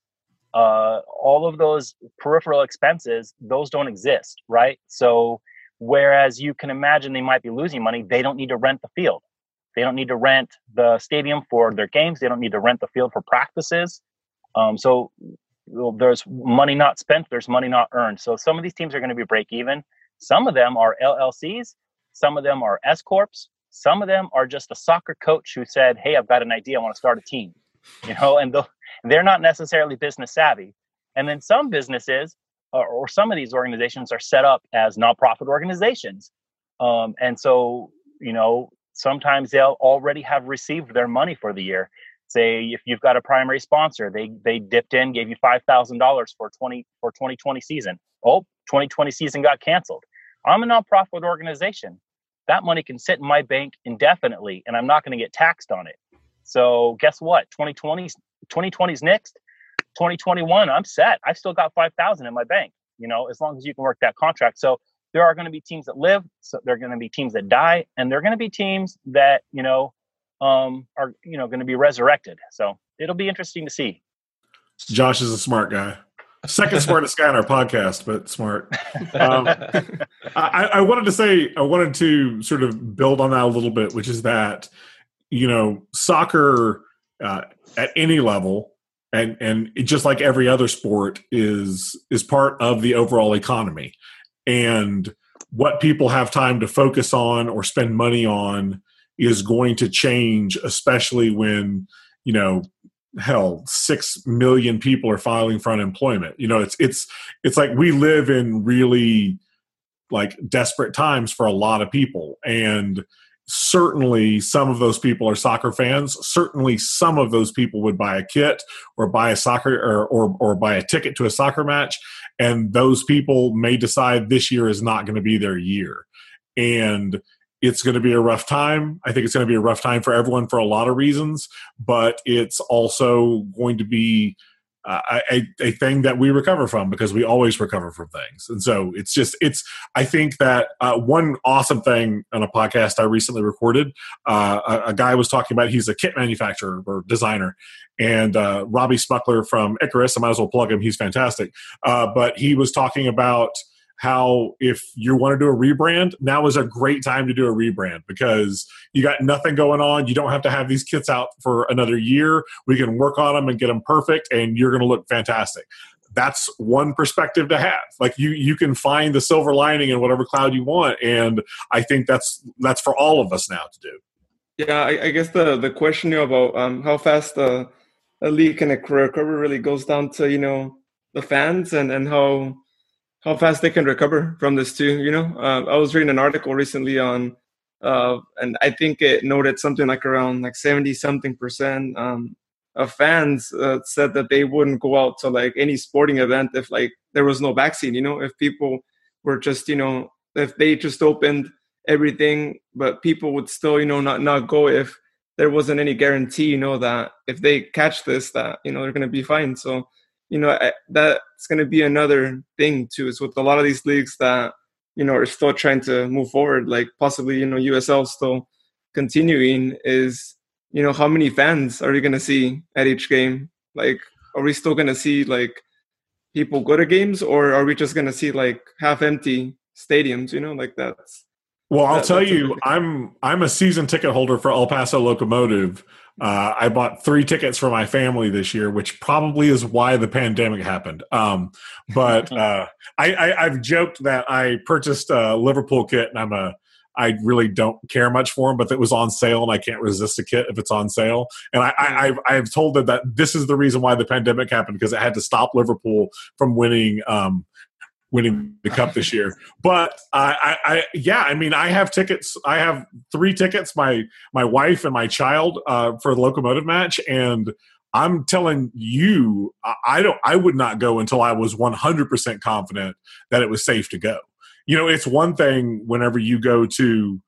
Uh, all of those peripheral expenses, those don't exist, right? So, whereas you can imagine they might be losing money, they don't need to rent the field. They don't need to rent the stadium for their games. They don't need to rent the field for practices. Um, so there's money not spent. There's money not earned. So some of these teams are going to be break even some of them are LLCs, some of them are S corps, some of them are just a soccer coach who said, "Hey, I've got an idea. I want to start a team." You know, and they're not necessarily business savvy. And then some businesses or, or some of these organizations are set up as nonprofit organizations, um, and so you know sometimes they'll already have received their money for the year say if you've got a primary sponsor they they dipped in gave you $5000 for 20 for 2020 season oh 2020 season got canceled I'm a nonprofit organization. That money can sit in my bank indefinitely and I'm not going to get taxed on it. So guess what? 2020 2020's next. 2021, I'm set. I still got 5,000 in my bank, you know, as long as you can work that contract. So there are going to be teams that live, so there are going to be teams that die, and there are going to be teams that, you know, um, are, you know, going to be resurrected. So it'll be interesting to see. Josh is a smart guy. Second smartest guy on our podcast, but smart. Um, I, I, wanted to say, I wanted to sort of build on that a little bit, which is that, you know, soccer uh, at any level, and and just like every other sport, is is part of the overall economy, and what people have time to focus on or spend money on is going to change, especially when you know hell six million people are filing for unemployment. You know it's it's it's like we live in really like desperate times for a lot of people. And certainly some of those people are soccer fans certainly some of those people would buy a kit or buy a soccer or, or, or buy a ticket to a soccer match and those people may decide this year is not going to be their year and it's going to be a rough time. I think it's going to be a rough time for everyone for a lot of reasons, but it's also going to be uh, a, a thing that we recover from because we always recover from things. And so it's just, it's, I think that uh, one awesome thing on a podcast I recently recorded, uh, a, a, guy was talking about, he's a kit manufacturer or designer. And uh, Robbie Smuckler from Icarus, I might as well plug him, he's fantastic. Uh, but he was talking about, how if you want to do a rebrand, now is a great time to do a rebrand because you got nothing going on. You don't have to have these kits out for another year. We can work on them and get them perfect, and you're going to look fantastic. That's one perspective to have. Like you, you can find the silver lining in whatever cloud you want, and I think that's that's for all of us now to do. Yeah, I, I guess the the question about um, how fast a, a league can recover really goes down to you know the fans and and how how fast they can recover from this too. You know, uh, I was reading an article recently on, uh, and I think it noted something like around like seventy something percent um, of fans uh, said that they wouldn't go out to like any sporting event if like there was no vaccine. You know, if people were just you know if they just opened everything, but people would still you know not not go if there wasn't any guarantee. You know that if they catch this, that you know they're going to be fine. So you know that's going to be another thing too is with a lot of these leagues that you know are still trying to move forward like possibly you know usl still continuing is you know how many fans are you going to see at each game? Like are we still going to see like people go to games or are we just going to see like half empty stadiums you know like that's well i'll that, tell you i'm i'm a season ticket holder for el paso locomotive uh, I bought three tickets for my family this year, which probably is why the pandemic happened. Um, but uh, I, have joked that I purchased a Liverpool kit, and I'm a I really don't care much for them, but it was on sale, and I can't resist a kit if it's on sale. And I, I, I've, I've told them that this is the reason why the pandemic happened because it had to stop Liverpool from winning um, winning the cup this year. But I, I, yeah, I mean, I have tickets. I have three tickets. My my wife and my child uh, for the locomotive match, and I'm telling you, I don't. I would not go until I was 100 percent confident that it was safe to go. You know, it's one thing whenever you go to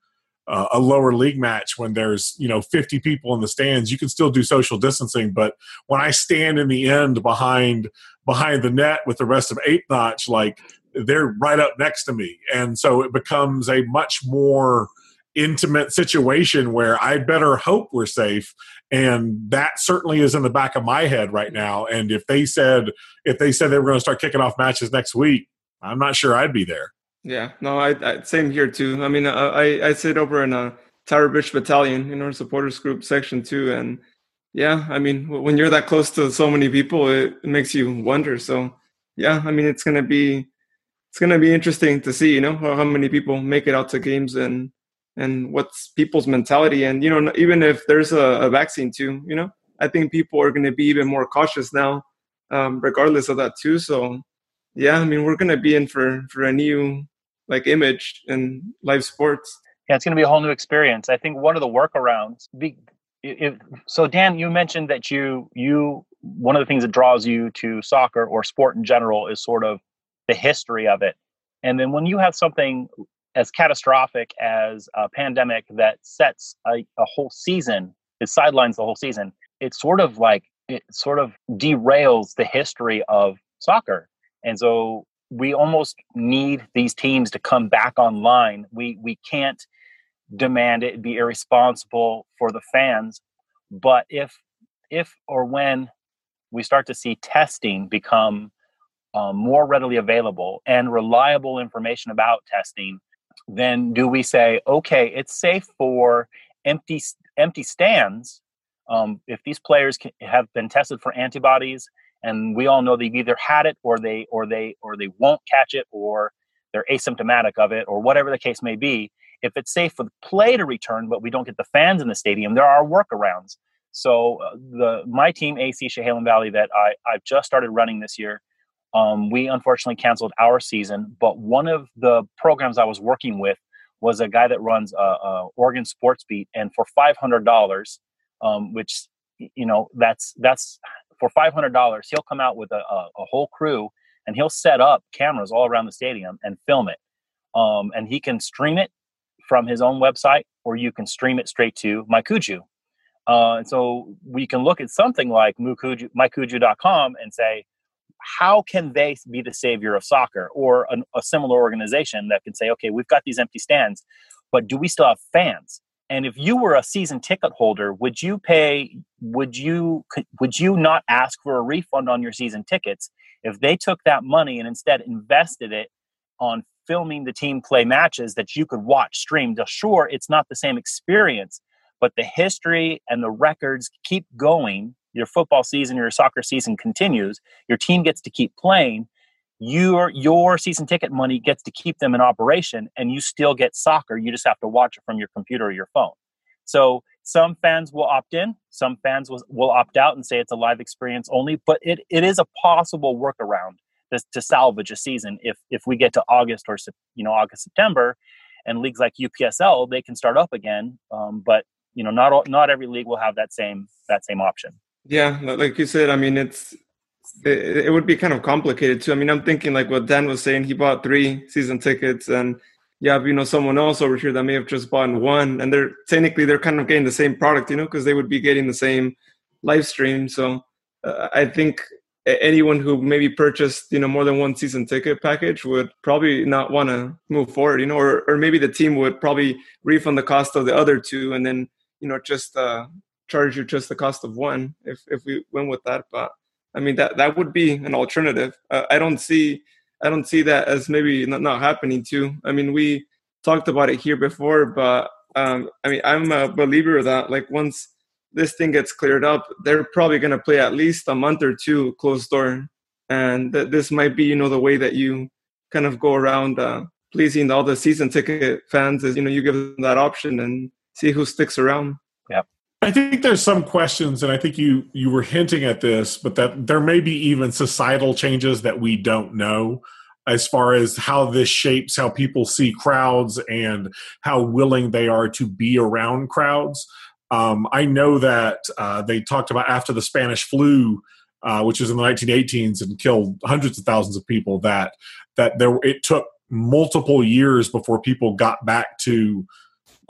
uh, a lower league match when there's you know 50 people in the stands you can still do social distancing but when i stand in the end behind behind the net with the rest of eight notch like they're right up next to me. And so it becomes a much more intimate situation where i better hope we're safe. And that certainly is in the back of my head right now. And if they said if they said they were going to start kicking off matches next week i'm not sure i'd be there. Yeah, no, I, I same here too. I mean, I I, I sit over in a Bridge Battalion, you know, supporters group section two, and yeah, I mean, when you're that close to so many people, it, makes you wonder. So yeah, I mean, it's gonna be it's gonna be interesting to see, you know, how, many people make it out to games and and what's people's mentality, and you know, even if there's a, a vaccine too, you know, I think people are gonna be even more cautious now, um, regardless of that too. So yeah, I mean, we're gonna be in for for a new like image in live sports. Yeah, it's going to be a whole new experience. I think one of the workarounds. If, so, Dan, you mentioned that you you one of the things that draws you to soccer or sport in general is sort of the history of it, and then when you have something as catastrophic as a pandemic that sets a, a whole season, it sidelines the whole season. It's sort of like it sort of derails the history of soccer. And so we almost need these teams to come back online. We we can't demand it be irresponsible for the fans, but if if or when we start to see testing become um, more readily available and reliable information about testing, then do we say, okay, it's safe for empty empty stands. Um, if these players can, have been tested for antibodies and we all know they've either had it or they or they or they won't catch it or they're asymptomatic of it or whatever the case may be if it's safe for the play to return but we don't get the fans in the stadium there are workarounds so uh, the my team ac chehalem valley that i i've just started running this year um, we unfortunately canceled our season but one of the programs i was working with was a guy that runs a, a oregon sports beat and for $500 um, which you know that's that's for $500, he'll come out with a, a, a, whole crew and he'll set up cameras all around the stadium and film it. Um, and he can stream it from his own website, or you can stream it straight to MyCujoo. Uh, and so we can look at something like MyCujoo, mycujoo.com and say, how can they be the savior of soccer or an, a similar organization that can say, okay, we've got these empty stands, but do we still have fans? And if you were a season ticket holder, would you pay? Would you would you not ask for a refund on your season tickets if they took that money and instead invested it on filming the team play matches that you could watch streamed? Sure, it's not the same experience, but the history and the records keep going your football season, your soccer season continues, your team gets to keep playing, your your season ticket money gets to keep them in operation and you still get soccer. You just have to watch it from your computer or your phone. So some fans will opt in, some fans will, will opt out and say it's a live experience only, but it, it is a possible workaround to, to salvage a season if if we get to August or you know August September and leagues like UPSL they can start up again um, but you know not all, not every league will have that same that same option yeah, like you said, I mean, it's it, it, would be kind of complicated too. I mean, I'm thinking like what Dan was saying. He bought three season tickets, and yeah, you know, someone else over here that may have just bought one, and they're technically they're kind of getting the same product, you know, because they would be getting the same live stream. So uh, I think anyone who maybe purchased you know more than one season ticket package would probably not want to move forward you know or, or maybe the team would probably refund the cost of the other two and then you know just uh, charge you just the cost of one if if we went with that. But I mean that that would be an alternative. Uh, I don't see I don't see that as maybe not, not happening too. I mean we talked about it here before, but um, I mean I'm a believer that like once this thing gets cleared up, they're probably going to play at least a month or two closed door, and that this might be you know the way that you kind of go around uh, pleasing all the season ticket fans is you know you give them that option and see who sticks around. Yeah. I think there's some questions, and I think you you were hinting at this, but that there may be even societal changes that we don't know as far as how this shapes how people see crowds and how willing they are to be around crowds. Um, I know that uh, they talked about after the Spanish flu, uh, which was in the 1918s and killed hundreds of thousands of people, that that there it took multiple years before people got back to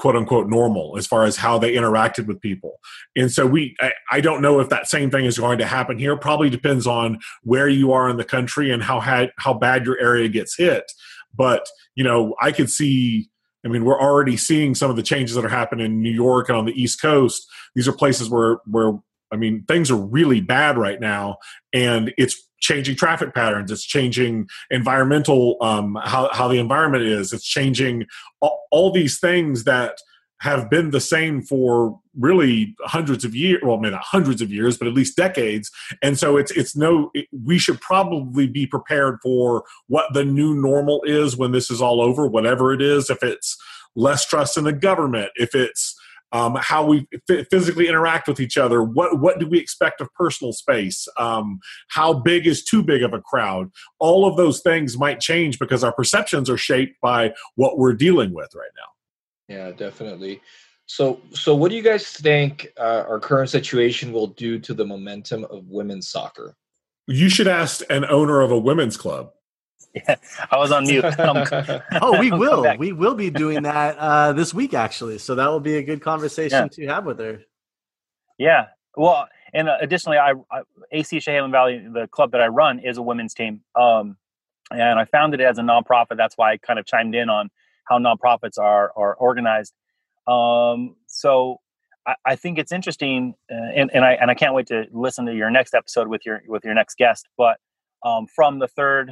quote unquote normal as far as how they interacted with people. And so we I, I, don't know if that same thing is going to happen here. Probably depends on where you are in the country and how had, how bad your area gets hit. But, you know, I could see I mean, we're already seeing some of the changes that are happening in New York and on the East Coast. These are places where where I mean, things are really bad right now, and it's changing traffic patterns it's changing environmental um, how, how the environment is it's changing all, all, these things that have been the same for really hundreds of years well maybe not hundreds of years but at least decades and so it's it's no it, we should probably be prepared for what the new normal is when this is all over whatever it is if it's less trust in the government if it's um, how we f- physically interact with each other. What what do we expect of personal space? Um, how big is too big of a crowd? All of those things might change because our perceptions are shaped by what we're dealing with right now. Yeah, definitely. So, so what do you guys think uh, our current situation will do to the momentum of women's soccer? You should ask an owner of a women's club. Yeah, I was on mute. oh, we will. We will be doing that uh, this week, actually. So that will be a good conversation yeah. to have with her. Yeah. Well, and uh, additionally, I, I AC Chehalem Valley, the club that I run, is a women's team, um, and I founded it as a nonprofit. That's why I kind of chimed in on how nonprofits are are organized. Um, so I, I, think it's interesting, uh, and, and I and I can't wait to listen to your next episode with your with your next guest. But um, from the third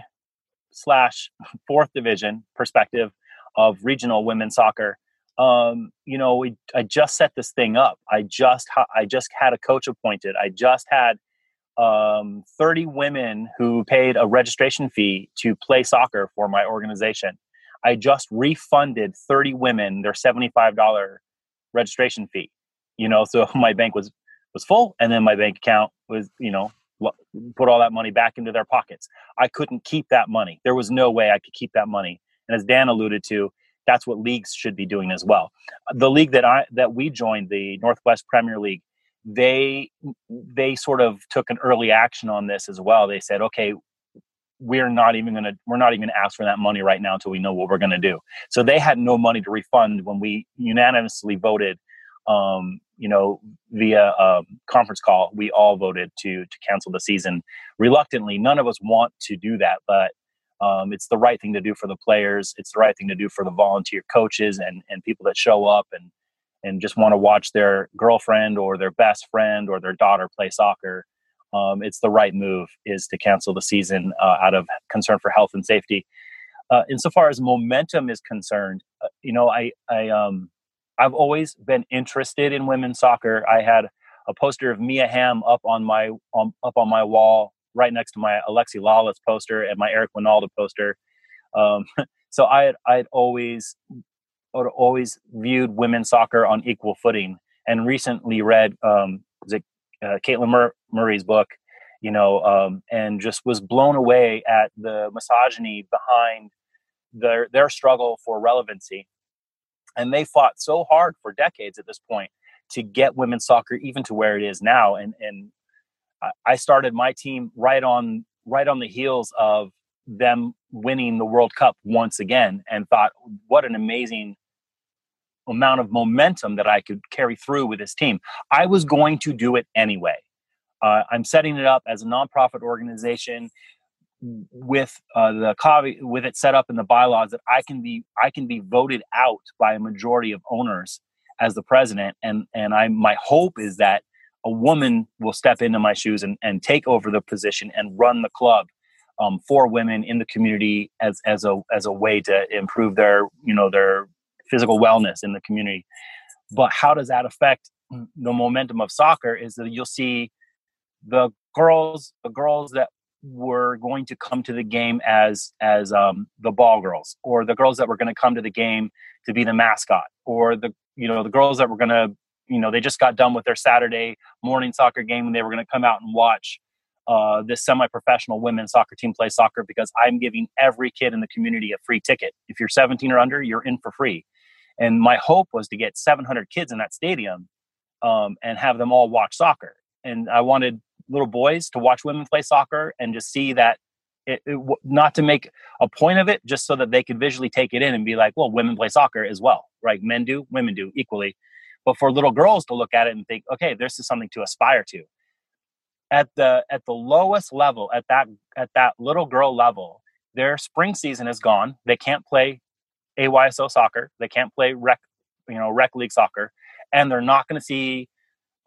slash fourth division perspective of regional women's soccer um, you know we i just set this thing up i just i just had a coach appointed i just had um, 30 women who paid a registration fee to play soccer for my organization i just refunded 30 women their $75 registration fee you know so my bank was was full and then my bank account was you know put all that money back into their pockets. I couldn't keep that money. There was no way I could keep that money. And as Dan alluded to, that's what leagues should be doing as well. The league that I that we joined, the Northwest Premier League, they they sort of took an early action on this as well. They said, okay, we're not even going to we're not even going to ask for that money right now until we know what we're going to do. So they had no money to refund when we unanimously voted um, you know via conference call we all voted to to cancel the season. Reluctantly none of us want to do that but um, it's the right thing to do for the players it's the right thing to do for the volunteer coaches and and people that show up and and just want to watch their girlfriend or their best friend or their daughter play soccer um, it's the right move is to cancel the season uh, out of concern for health and safety. Uh, insofar as momentum is concerned, uh, you know, I, I, um, I've always been interested in women's soccer. I had a poster of Mia Hamm up on my um, up on my wall, right next to my Alexi Lalas poster and my Eric Wynalda poster. Um, so I had I'd always I'd always viewed women's soccer on equal footing, and recently read um, uh, Caitlin Mur- Murray's book, you know, um, and just was blown away at the misogyny behind their their struggle for relevancy. And they fought so hard for decades at this point to get women's soccer even to where it is now. And and I started my team right on right on the heels of them winning the World Cup once again, and thought, what an amazing amount of momentum that I could carry through with this team. I was going to do it anyway. Uh, I'm setting it up as a nonprofit organization with uh, the with it set up in the bylaws that I can be I can be voted out by a majority of owners as the president, and and I my hope is that a woman will step into my shoes and, and take over the position and run the club um, for women in the community as as a as a way to improve their you know their physical wellness in the community. But how does that affect the momentum of soccer? Is that you'll see the girls, the girls that were going to come to the game as as um, the ball girls, or the girls that were going to come to the game to be the mascot, or the you know the girls that were going to you know they just got done with their Saturday morning soccer game and they were going to come out and watch uh, this semi-professional women's soccer team play soccer because I'm giving every kid in the community a free ticket. If you're 17 or under, you're in for free. And my hope was to get 700 kids in that stadium um, and have them all watch soccer. And I wanted little boys to watch women play soccer and just see that it, it, not to make a point of it, just so that they could visually take it in and be like, well, women play soccer as well, right? Men do, women do equally. But for little girls to look at it and think, okay, this is something to aspire to. At the at the lowest level, at that at that little girl level, their spring season is gone. They can't play AYSO soccer. They can't play rec, you know, rec league soccer, and they're not going to see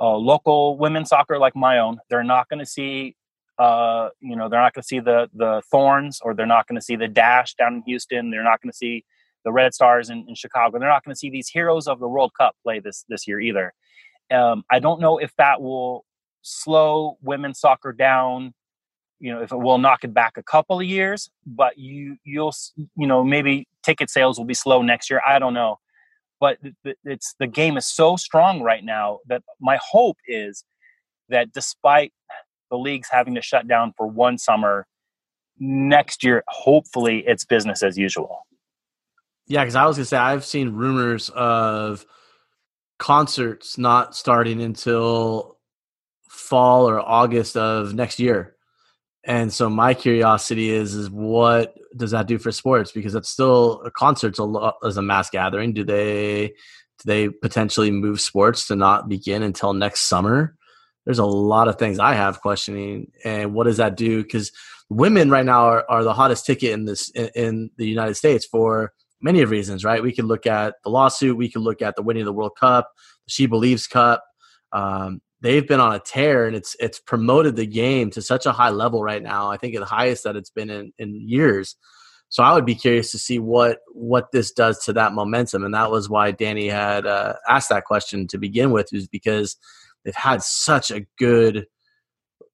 uh, local women's soccer like my own. They're not going to see, uh, you know, they're not going to see the the Thorns or they're not going to see the Dash down in Houston. They're not going to see the Red Stars in, in Chicago. They're not going to see these heroes of the World Cup play this this year either. Um, I don't know if that will slow women's soccer down you know if it will knock it back a couple of years but you you'll you know maybe ticket sales will be slow next year i don't know. But it's the game is so strong right now that my hope is that despite the leagues having to shut down for one summer next year hopefully it's business as usual. Yeah because i was gonna say i've seen rumors of concerts not starting until fall or august of next year and so my curiosity is is what does that do for sports? Because it's still a concert's a lot as a mass gathering. Do they do they potentially move sports to not begin until next summer? There's a lot of things i have questioning and what does that do? Because women right now are, are the hottest ticket in this in, in the united states for many of reasons right? We could look at the lawsuit we could look at the winning of the world cup she believes cup um, they've been on a tear and it's it's promoted the game to such a high level right now. I think the highest that it's been in, in years. So I would be curious to see what what this does to that momentum, and that was why Danny had uh, asked that question to begin with, is because they've had such a good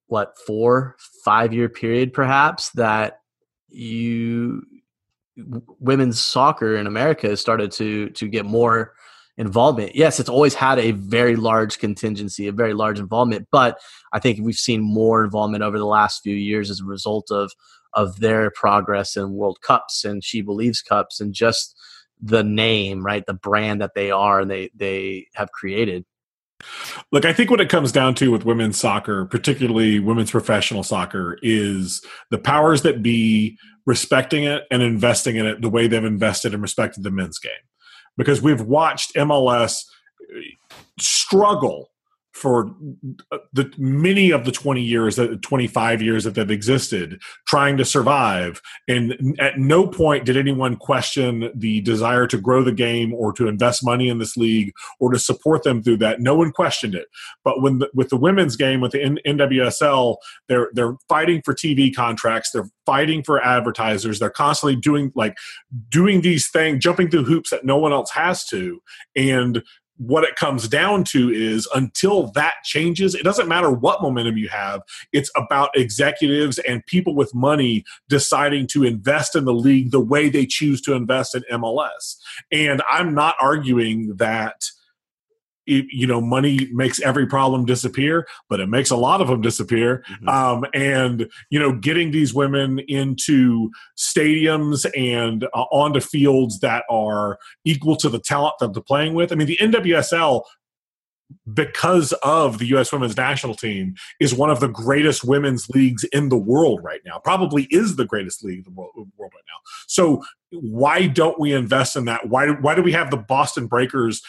what four five year period perhaps that you women's soccer in America has started to to get more involvement. Yes, it's always had a very large contingency, a very large involvement, but I think we've seen more involvement over the last few years as a result of of their progress in World Cups and She Believes Cups and just the name, right, the brand that they are and they they have created. Look, I think what it comes down to with women's soccer, particularly women's professional soccer, is the powers that be respecting it and investing in it the way they've invested and respected the men's game. Because we've watched MLS struggle for uh, the many of the 20 years that 25 years that they've existed trying to survive. And at no point did anyone question the desire to grow the game or to invest money in this league or to support them through that. No one questioned it. But when the, with the women's game with the NWSL they're they're fighting for TV contracts. They're fighting for advertisers. They're constantly doing like doing these things jumping through hoops that no one else has to. And what it comes down to is until that changes, it doesn't matter what momentum you have. It's about executives and people with money deciding to invest in the league the way they choose to invest in MLS. And I'm not arguing that you know money makes every problem disappear but it makes a lot of them disappear mm-hmm. um, and you know getting these women into stadiums and uh, onto fields that are equal to the talent that they're playing with i mean the nwsl because of the U.S. women's national team, is one of the greatest women's leagues in the world right now. Probably is the greatest league in the world, world right now. So why don't we invest in that? Why, why do we have the Boston Breakers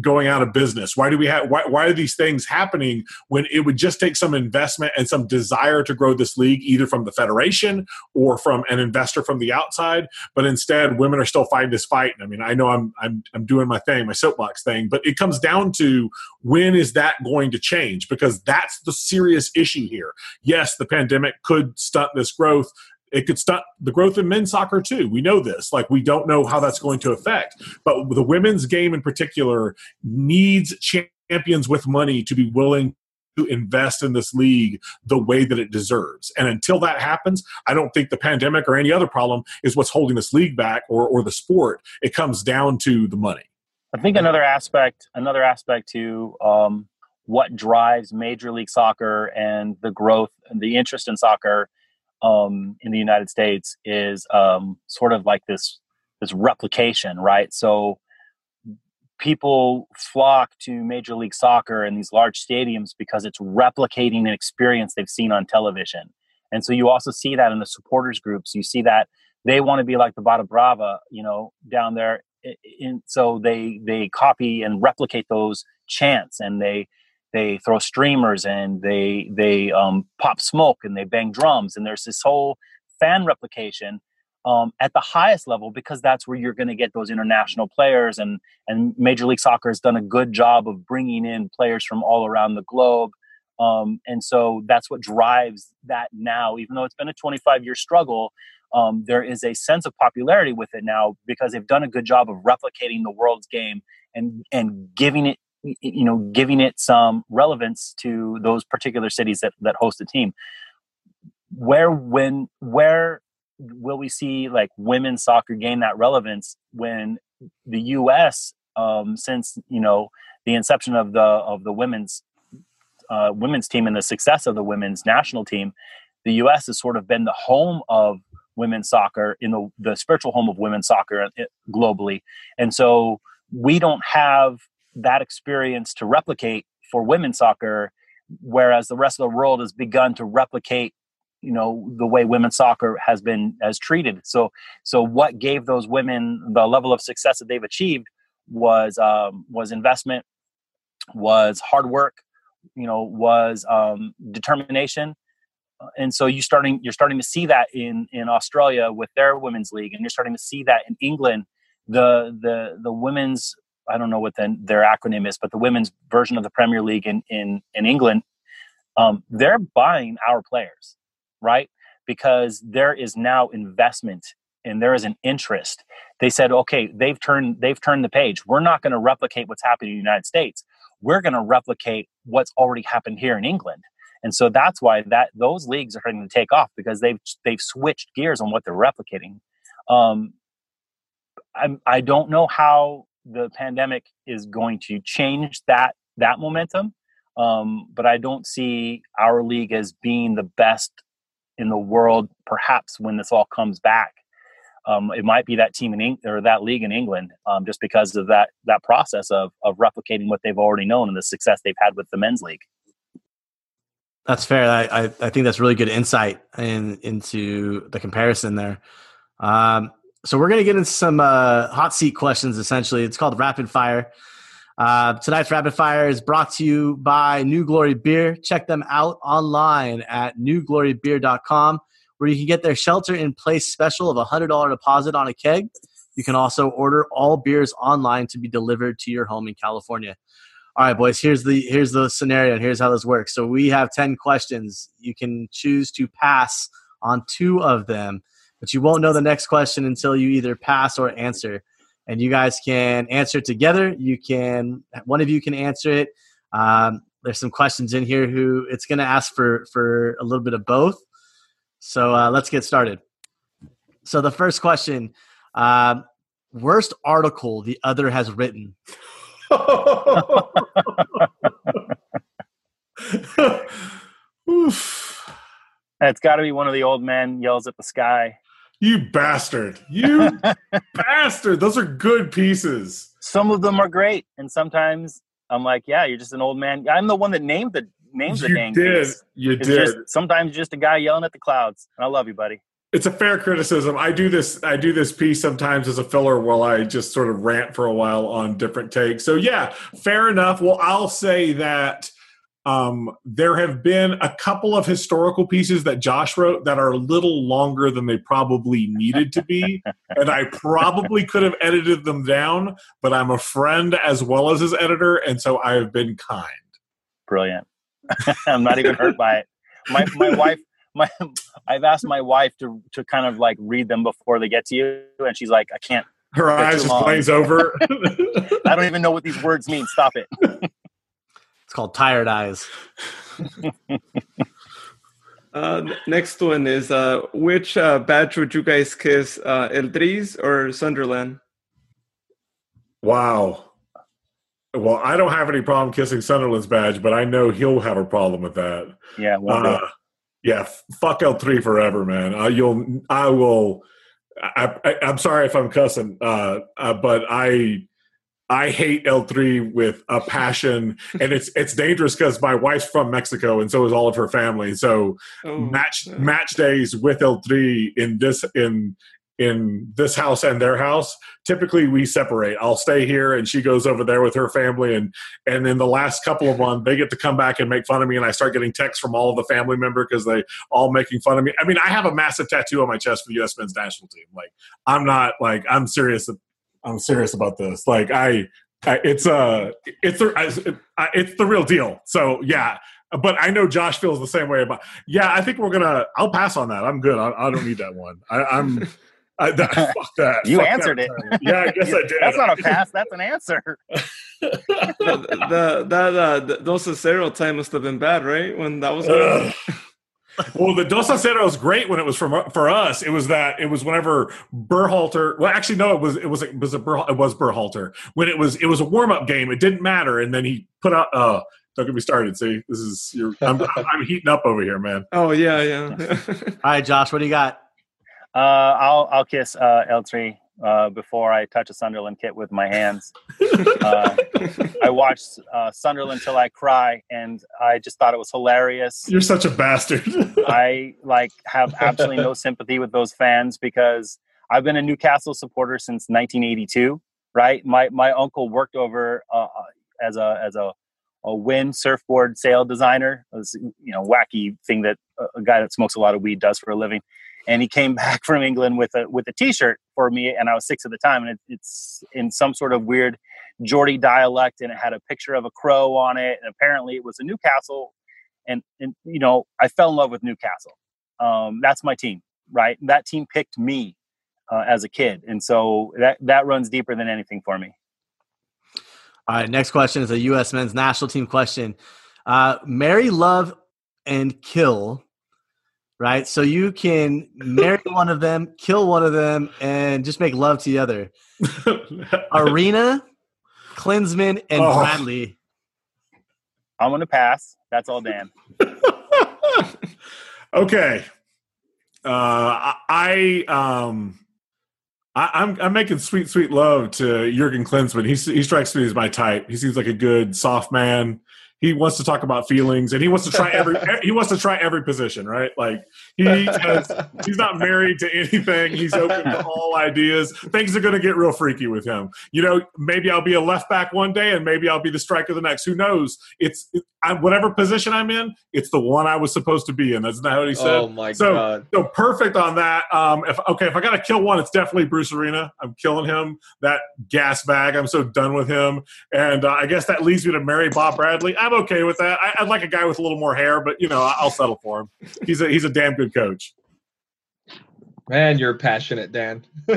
going out of business? Why do we have why, why are these things happening when it would just take some investment and some desire to grow this league either from the federation or from an investor from the outside? But instead, women are still fighting this fight. And I mean, I know I'm I'm I'm doing my thing, my soapbox thing, but it comes down to when is that going to change? Because that's the serious issue here. Yes, the pandemic could stunt this growth it could stunt the growth in men's soccer too. We know this. Like we don't know how that's going to affect, but the women's game in particular needs champions with money to be willing to invest in this league the way that it deserves. And until that happens, I don't think the pandemic or any other problem is what's holding this league back or or the sport. It comes down to the money. I think another aspect, another aspect to um, what drives Major League Soccer and the growth and the interest in soccer um, in the United States is um, sort of like this this replication, right? So people flock to Major League Soccer and these large stadiums because it's replicating an experience they've seen on television. And so you also see that in the supporters groups. You see that they want to be like the Barra Brava, you know, down there. In, so they they copy and replicate those chants and they they throw streamers and they they um, pop smoke and they bang drums and there's this whole fan replication um, at the highest level because that's where you're going to get those international players and and Major League Soccer has done a good job of bringing in players from all around the globe. Um, and so that's what drives that now, even though it's been a 25 year struggle, um, there is a sense of popularity with it now because they've done a good job of replicating the world's game and and giving it you know giving it some relevance to those particular cities that that host a team. Where when where will we see like women's soccer gain that relevance when the US um, since you know the inception of the of the women's uh, women's team and the success of the women's national team the US has sort of been the home of women's soccer in the the spiritual home of women's soccer uh, globally. And so we don't have that experience to replicate for women's soccer, whereas the rest of the world has begun to replicate you know the way women's soccer has been as treated. So so what gave those women the level of success that they've achieved was um, was investment was hard work you know was um, determination. And so you starting you're starting to see that in in australia with their women's league and you're starting to see that in england. The the the women's I don't know what the, their acronym is, but the women's version of the Premier League in in, in England, um, they're buying our players, right? Because there is now investment and there is an interest. They said, okay, they've turned they've turned the page. We're not going to replicate what's happening in the United States. We're going to replicate what's already happened here in England. And so that's why that those leagues are starting to take off because they've they've switched gears on what they're replicating. Um, I, I don't know how the pandemic is going to change that that momentum. Um, but I don't see our league as being the best in the world, perhaps when this all comes back. um, it might be that team in Eng- or that league in England, um, just because of that that process of of replicating what they've already known and the success they've had with the men's league. That's fair. I, I, I think that's really good insight in, into the comparison there. Um, so we're going to get into some uh, hot seat questions. Essentially, it's called rapid fire. Uh, tonight's rapid fire is brought to you by New Glory Beer. Check them out online at newglorybeer.com, where you can get their shelter in place special of a hundred dollar deposit on a keg. You can also order all beers online to be delivered to your home in California. All right, boys. Here's the here's the scenario, and here's how this works. So we have ten questions. You can choose to pass on two of them but you won't know the next question until you either pass or answer. And you guys can answer together. You can one of you can answer it. Um, there's some questions in here who it's going to ask for for a little bit of both. So uh, let's get started. So the first question: um, worst article the other has written. Oof. It's got to be one of the old men yells at the sky. You bastard. You bastard. Those are good pieces. Some of them are great. And sometimes I'm like, yeah, you're just an old man. I'm the one that named the names you the dang did. piece. You It's did. just sometimes just a guy yelling at the clouds. And I love you, buddy. it's a fair criticism. I do this. I do this piece sometimes as a filler while I just sort of rant for a while on different takes. So yeah, fair enough. Well, I'll say that um, there have been a couple of historical pieces that Josh wrote that are a little longer than they probably needed to be, and I probably could have edited them down. But I'm a friend as well as his editor, and so I have been kind. Brilliant. I'm not even hurt by it. My my wife my I've asked my wife to to kind of like read them before they get to you, and she's like, I can't. Her eyes just long. glaze over. I don't even know what these words mean. Stop it. It's called Tired Eyes. Uh, next one is uh, which uh, badge would you guys kiss, uh, El Tri's or Sunderland? Wow. Well, I don't have any problem kissing Sunderland's badge, but I know he'll have a problem with that. Yeah, won't do it. Uh, yeah, fuck El Tri forever, man. Uh, you'll, I will. I, I, I'm sorry if I'm cussing, uh, uh, but I, I hate El Tri with a passion, and it's it's dangerous because my wife's from Mexico, and so is all of her family. So Oh, match match days with El Tri in this in in this house and their house. Typically, we separate. I'll stay here, and she goes over there with her family, and and in the last couple of them, they get to come back and make fun of me, and I start getting texts from all of the family member because they all making fun of me. I mean, I have a massive tattoo on my chest for the U.S. Men's National Team. Like, I'm not like I'm serious. I'm serious about this. Like, I. I it's a, it's the I- it's the real deal. So yeah, but I know Josh feels the same way about. Yeah, I think we're gonna. I'll pass on that. I'm good. I, I don't need that one. I, I'm. I, that, fuck that. You Fuck that answered it. Yeah, I guess I did. That's not a pass. That's an answer. the, the, that uh, the, Dos a Cero time must have been bad, right? When that was Ugh. Well, the Dos a Cero was great when it was from for us. It was that it was whenever Berhalter. Well, actually, no, it was it was it was a Burr, it was Berhalter when it was it was a warm up game. It didn't matter, and then he put out. Uh, don't get me started. See, this is you're, I'm I'm heating up over here, man. oh yeah, yeah. All right, Josh, what do you got? Uh, I'll I'll kiss uh, El Tri uh, before I touch a Sunderland kit with my hands. Uh, I watched uh, Sunderland till I cry, and I just thought it was hilarious. You're such a bastard. I like have absolutely no sympathy with those fans because I've been a Newcastle supporter since 1982. Right, my my uncle worked over uh, as a as a a wind surfboard sail designer. It was you know wacky thing that a guy that smokes a lot of weed does for a living. And he came back from England with a with a T-shirt for me, and I was six at the time, and it, it's in some sort of weird Geordie dialect, and it had a picture of a crow on it, and apparently it was a Newcastle and and you know I fell in love with Newcastle. Um, that's my team, right? That team picked me uh, as a kid, and so that that runs deeper than anything for me. All right, next question is a U.S. men's national team question. Uh, marry, love, and kill. Right, so you can marry one of them, kill one of them, and just make love to the other. Arena, Klinsmann, and Oh. Bradley. I'm gonna pass. That's all, Dan. okay. Uh, I um, I, I'm I'm making sweet sweet love to Jurgen Klinsmann. He he strikes me as my type. He seems like a good soft man he wants to talk about feelings and he wants to try every he wants to try every position right? Like he has, he's not married to anything. He's open to all ideas. Things are going to get real freaky with him. You know maybe i'll be a left back one day and maybe i'll be the striker the next. Who knows? It's I, whatever position i'm in it's the one i was supposed to be in. That's not what he said? Oh my so, god. so perfect on that. Um if okay if i gotta kill one it's definitely bruce arena. I'm killing him. That gas bag i'm so done with him. And uh, i guess that leads me to marry bob bradley. I, I'm okay with that. I, would like a guy with a little more hair, but you know, I'll settle for him. He's a he's a damn good coach. Man, you're passionate, Dan.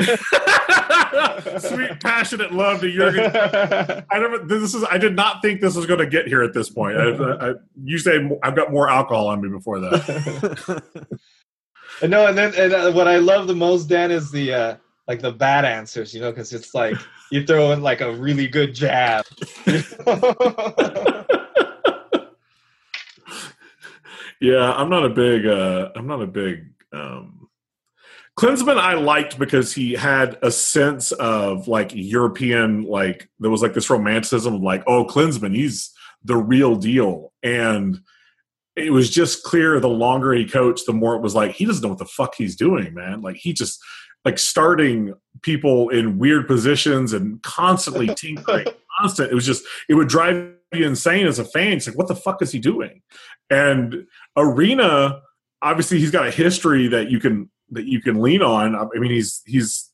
Sweet passionate love to Jurgen. I never. This is. I did not think this was going to get here at this point. I, I, you say I've got more alcohol on me before that. no, and then and uh, what I love the most, Dan, is the uh, like the bad answers. You know, because it's like you throw in like a really good jab. Yeah, I'm not a big. Uh, I'm not a big. Um, Klinsmann I liked because he had a sense of like European, like there was like this romanticism of like, oh, Klinsmann, he's the real deal, and it was just clear the longer he coached, the more it was like he doesn't know what the fuck he's doing, man. Like he just like starting people in weird positions and constantly tinkering, constant. It was just it would drive you insane as a fan. It's like, what the fuck is he doing? And Arena, obviously, he's got a history that you can that you can lean on. I mean, he's he's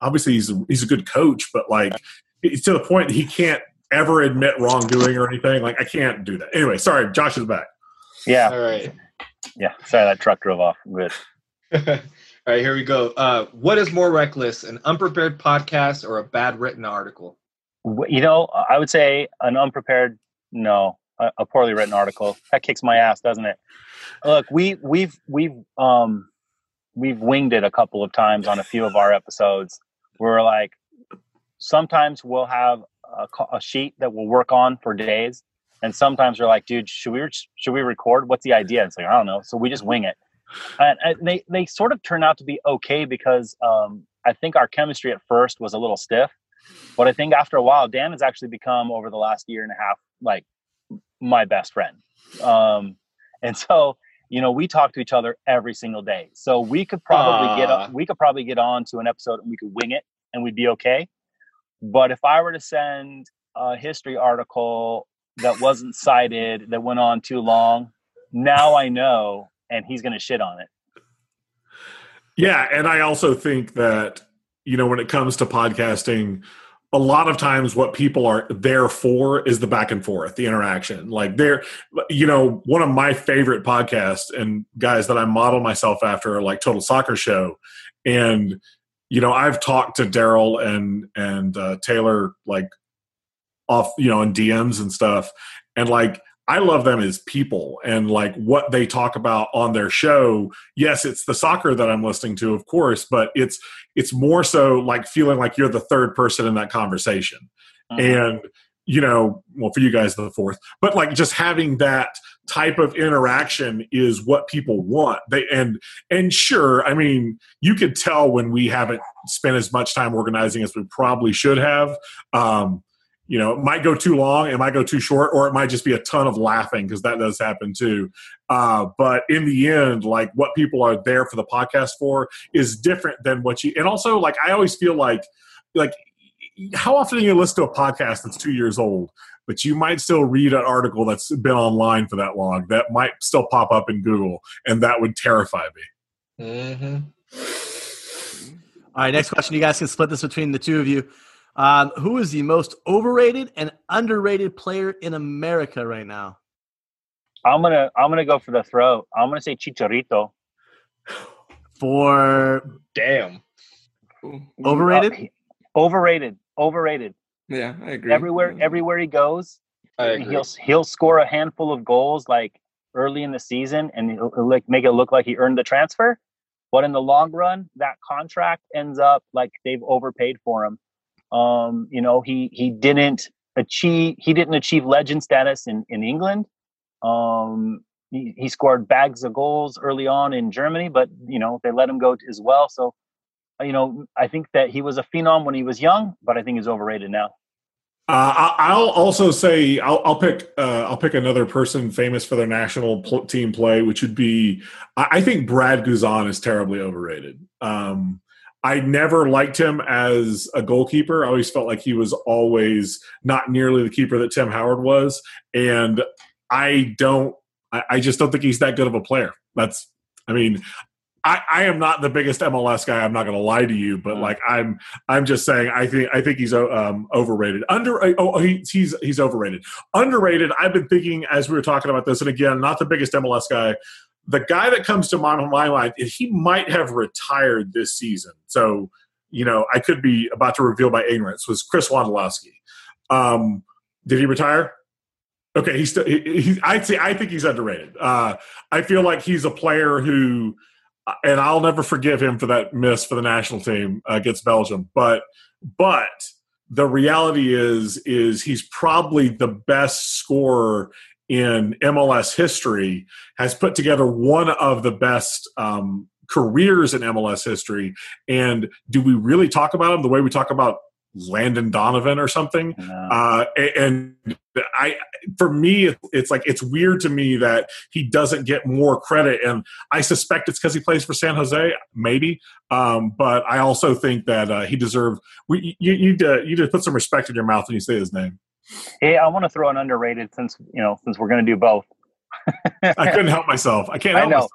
obviously he's a, he's a good coach, but like it's to the point he can't ever admit wrongdoing or anything. Like I can't do that. Anyway, sorry, Josh is back. Yeah. All right. Yeah. Sorry, that truck drove off. I'm good. All right, here we go. Uh, what is more reckless, an unprepared podcast or a bad written article? You know, I would say an unprepared. No, a, poorly written article. That kicks my ass, doesn't it? Look, we we've we've um we've winged it a couple of times on a few of our episodes. We're like, sometimes we'll have a, a sheet that we'll work on for days, and sometimes we're like, dude, should we should we record? What's the idea? It's like I don't know. So we just wing it, and, and they they sort of turn out to be okay because um, I think our chemistry at first was a little stiff, but I think after a while, Dan has actually become over the last year and a half like my best friend. Um, and so, you know, we talk to each other every single day. So we could probably uh. get on, we could probably get on to an episode and we could wing it and we'd be okay. But if I were to send a history article that wasn't cited, that went on too long, now I know, and he's going to shit on it. Yeah, and I also think that you know when it comes to podcasting, a lot of times what people are there for is the back and forth the interaction. Like they're you know one of my favorite podcasts and guys that i model myself after are like total soccer show. And you know i've talked to daryl and and uh, taylor like off you know in dms and stuff. And like I love them as people and like what they talk about on their show. Yes, it's the soccer that I'm listening to, of course, but it's it's more so like feeling like you're the third person in that conversation. Uh-huh. And you know, well for you guys the fourth, but like just having that type of interaction is what people want. They and and sure, I mean, you could tell when we haven't spent as much time organizing as we probably should have. Um you know, it might go too long, it might go too short, or it might just be a ton of laughing because that does happen too. Uh, but in the end, like what people are there for the podcast for is different than what you. And also, like I always feel like, like how often do you listen to a podcast that's two years old? But you might still read an article that's been online for that long that might still pop up in Google, and that would terrify me. Mm-hmm. All right, next question. You guys can split this between the two of you. Um, who is the most overrated and underrated player in America right now? I'm gonna I'm gonna go for the throw. I'm gonna say Chicharito. For damn overrated. Uh, overrated. Overrated. Yeah, I agree. Everywhere everywhere he goes, he'll he'll score a handful of goals like early in the season, and he'll, he'll like make it look like he earned the transfer. But in the long run, that contract ends up like they've overpaid for him. Um, you know, he he didn't achieve he didn't achieve legend status in in England. Um, he, he scored bags of goals early on in Germany, but you know they let him go as well. So you know, I think that he was a phenom when he was young, but I think he's overrated now. Uh, I'll also say I'll, I'll pick uh, I'll pick another person famous for their national pl- team play, which would be I think Brad Guzan is terribly overrated. Um, I never liked him as a goalkeeper. I always felt like he was always not nearly the keeper that Tim Howard was, and I don't. I, I just don't think he's that good of a player. That's I mean, I, I am not the biggest MLS guy. I'm not going to lie to you, but like I'm, I'm just saying. I think I think he's um, overrated. Under oh, oh he, he's he's overrated. Underrated. I've been thinking as we were talking about this, and again, not the biggest MLS guy. The guy that comes to my, my mind, he might have retired this season. So you know, I could be about to reveal my ignorance. Was Chris Wondolowski? Um, did he retire? Okay, he's still. He, he, I'd say I think he's underrated. Uh, I feel like he's a player who and I'll never forgive him for that miss for the national team uh, against Belgium. But but the reality is is he's probably the best scorer in MLS history. Has put together one of the best um, careers in MLS history. And do we really talk about him the way we talk about Landon Donovan or something. Uh, and I, for me, it's like it's weird to me that he doesn't get more credit, and I suspect it's because he plays for San Jose, maybe. Um, but I also think that uh, he deserves. We, you, you, need to, you need to put some respect in your mouth when you say his name. Hey, I want to throw an underrated since you know since we're going to do both. I couldn't help myself. I can't. I know. Myself.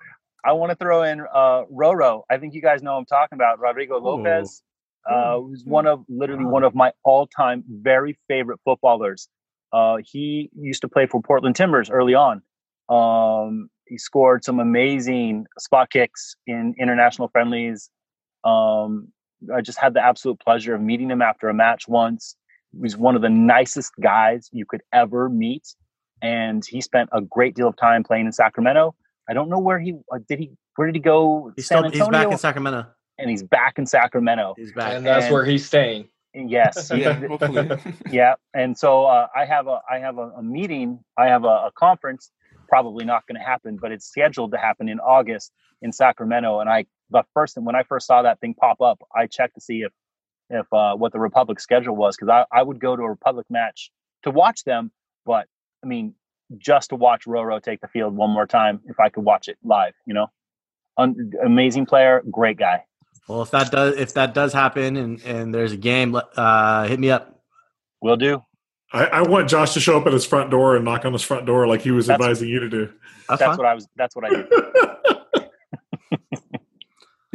I want to throw in uh, Roro. I think you guys know I'm talking about Rodrigo Lopez. Ooh uh, who's one of literally one of my all-time very favorite footballers. Uh, he used to play for Portland Timbers early on. Um, he scored some amazing spot kicks in international friendlies. Um, I just had the absolute pleasure of meeting him after a match once. He was one of the nicest guys you could ever meet, and he spent a great deal of time playing in Sacramento. I don't know where he uh, did he where did he go? He's still he's back in Sacramento and he's back in Sacramento. He's back, and that's and, where he's staying. Yes, yeah, yeah. And so uh, I have a I have a, a meeting. I have a, a conference. Probably not going to happen, but it's scheduled to happen in August in Sacramento. And I the first when I first saw that thing pop up, I checked to see if if uh, what the Republic schedule was because I, I would go to a Republic match to watch them, but I mean just to watch Roro take the field one more time if I could watch it live, you know. Un- amazing player, great guy. Well, if that does if that does happen and and there's a game, uh, hit me up. Will do. I, I, want Josh to show up at his front door and knock on his front door like he was that's, advising you to do. That's, that's what I was. That's what I did.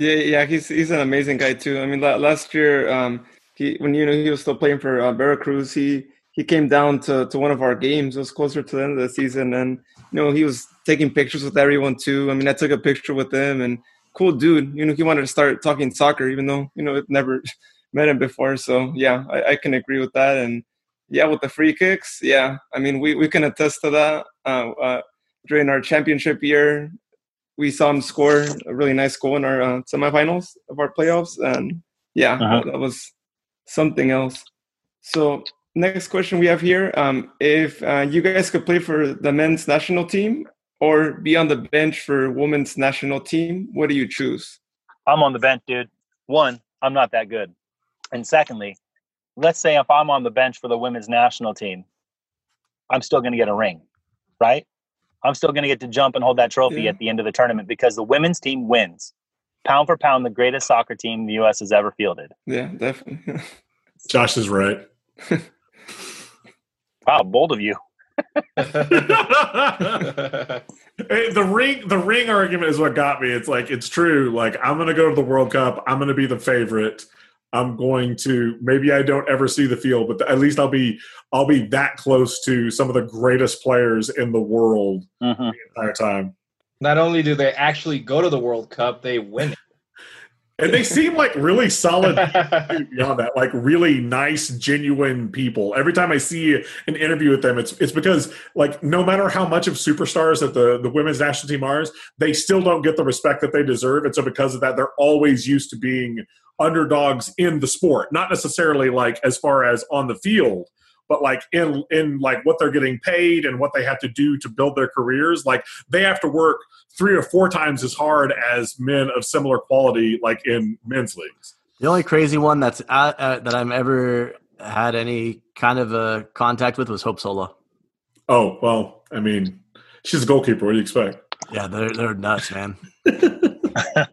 yeah, yeah, he's he's an amazing guy too. I mean, last year, um, he when you know he was still playing for uh, Veracruz, he he came down to to one of our games. It was closer to the end of the season, and you know he was taking pictures with everyone too. I mean, I took a picture with him, and cool dude. You know, he wanted to start talking soccer, even though you know it never met him before. So yeah, I, I, can agree with that. And yeah, with the free kicks, yeah, I mean we we can attest to that. Uh, uh, during our championship year, we saw him score a really nice goal in our uh, semifinals of our playoffs, and yeah, uh-huh. that was something else. So next question we have here: um, If uh, you guys could play for the men's national team, or be on the bench for women's national team? What do you choose? I'm on the bench, dude. One, I'm not that good. And secondly, let's say if I'm on the bench for the women's national team, I'm still going to get a ring, right? I'm still going to get to jump and hold that trophy yeah. at the end of the tournament because the women's team wins. Pound for pound, the greatest soccer team the U.S. has ever fielded. Yeah, definitely. Josh is right. wow, bold of you. the ring the ring argument is what got me it's like it's true like i'm gonna go to the world cup i'm gonna be the favorite i'm going to maybe i don't ever see the field but at least i'll be i'll be that close to some of the greatest players in the world mm-hmm. the entire time. Not only do they actually go to the world cup they win it. And they seem like really solid beyond that like really nice genuine people. Every time i see an interview with them it's it's because like no matter how much of superstars that the the women's national team are they still don't get the respect that they deserve. And so because of that they're always used to being underdogs in the sport not necessarily like as far as on the field but like in in like what they're getting paid and what they have to do to build their careers like they have to work three or four times as hard as men of similar quality like in men's leagues The only crazy one that's uh, uh, that i've ever had any kind of a contact with was Hope Solo. Oh well, I mean, she's a goalkeeper. What do you expect? Yeah, they're they're nuts, man.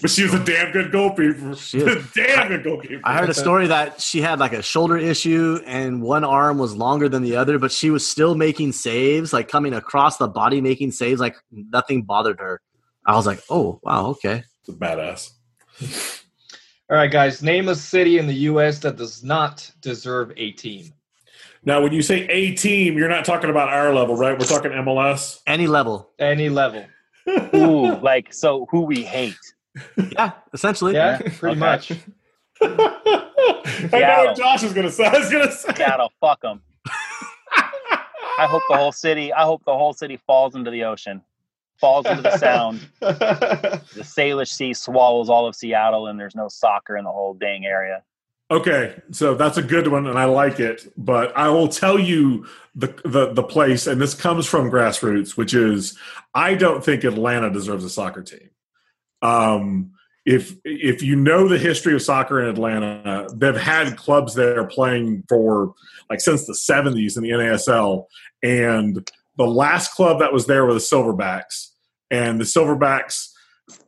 But she was a damn good goalkeeper. She is. damn good goalkeeper. I heard a story that she had like a shoulder issue and one arm was longer than the other, but she was still making saves, like coming across the body, making saves, like nothing bothered her. I was like, oh wow, okay. It's a badass. All right, guys. Name a city in the U.S. that does not deserve a team. Now, when you say a team, you're not talking about our level, right? We're talking MLS. Any level, Any level. Ooh, like so who we hate. yeah, essentially. Yeah, Yeah, pretty okay. much. I know what Josh is gonna say. I was gonna say. Seattle, fuck them. I hope the whole city. I hope the whole city falls into the ocean, falls into the Sound. The Salish Sea swallows all of Seattle, and there's no soccer in the whole dang area. Okay, so that's a good one, and I like it. But I will tell you the the the place, and this comes from grassroots, which is I don't think Atlanta deserves a soccer team. Um, if if you know the history of soccer in Atlanta, they've had clubs there playing for like since the '70s in the NASL, and the last club that was there were the Silverbacks, and the Silverbacks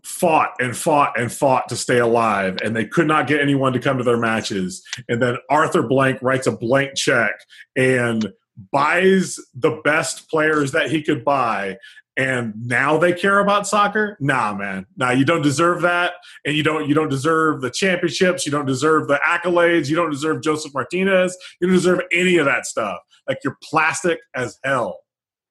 fought and fought and fought to stay alive and they could not get anyone to come to their matches. And then arthur blank writes a blank check and buys the best players that he could buy and now they care about soccer? Nah man. Nah you don't deserve that and you don't you don't deserve the championships you don't deserve the accolades you don't deserve josef martinez you don't deserve any of that stuff. Like you're plastic as hell.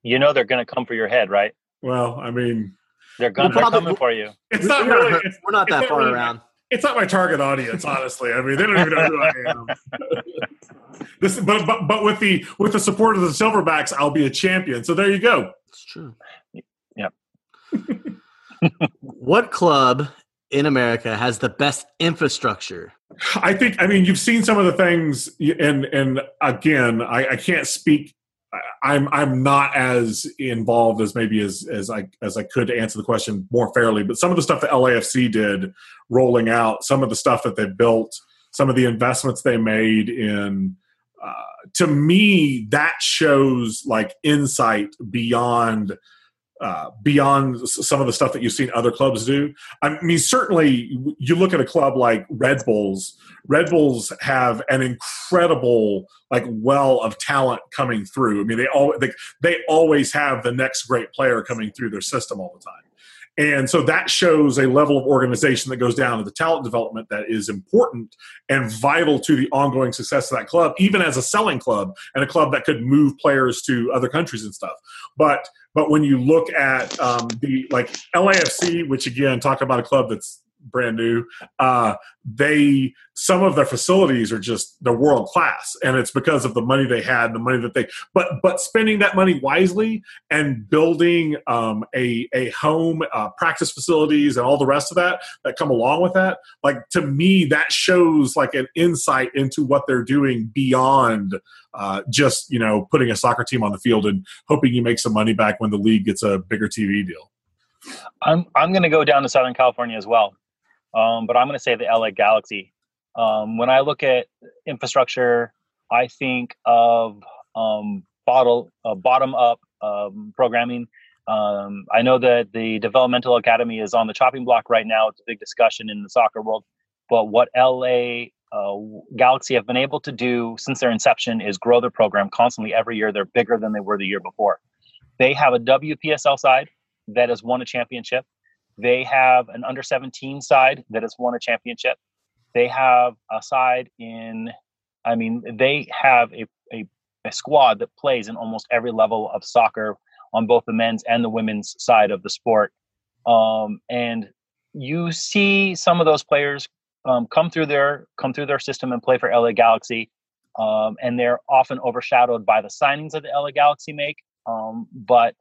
You know they're going to come for your head, right? well i mean They're, gonna, they're probably- coming for you. it's We're not not- really it's, We're not that far really- around. it's not my target audience, honestly. I mean, they don't even know who I am. this, but, but but with the with the support of the Silverbacks, I'll be a champion. So there you go. It's true. Yep. what club in America has the best infrastructure? I think. I mean, you've seen some of the things, and and again, I, I can't speak. I'm I'm not as involved as maybe as as I as I could to answer the question more fairly. But some of the stuff that LAFC did, rolling out, some of the stuff that they built, some of the investments they made in. Uh, to me, that shows like insight beyond uh, beyond some of the stuff that you've seen other clubs do. I mean, certainly, you look at a club like Red Bulls. Red Bulls have an incredible like well of talent coming through. I mean, they all they, they always have the next great player coming through their system all the time. And so that shows a level of organization that goes down to the talent development that is important and vital to the ongoing success of that club, even as a selling club and a club that could move players to other countries and stuff. But but when you look at um, the like LAFC, which again talk about a club that's brand new, uh, they some of their facilities are just they're world class, and it's because of the money they had, the money that they but but spending that money wisely and building um, a a home, uh, practice facilities, and all the rest of that that come along with that. Like to me, that shows like an insight into what they're doing beyond uh, just you know putting a soccer team on the field and hoping you make some money back when the league gets a bigger TV deal. I'm I'm going to go down to Southern California as well, um, but I'm going to say the LA Galaxy. Um, when I look at infrastructure, I think of um, bottle uh, bottom up um, programming. Um, I know that the developmental academy is on the chopping block right now. It's a big discussion in the soccer world. But what LA uh, Galaxy have been able to do since their inception is grow their program constantly. Every year, they're bigger than they were the year before. They have a WPSL side that has won a championship. They have an under 17 side that has won a championship. They have a side in, I mean, they have a, a, a squad that plays in almost every level of soccer on both the men's and the women's side of the sport. Um, and you see some of those players um, come through their come through their system and play for LA Galaxy, um, and they're often overshadowed by the signings that the LA Galaxy make. Um, but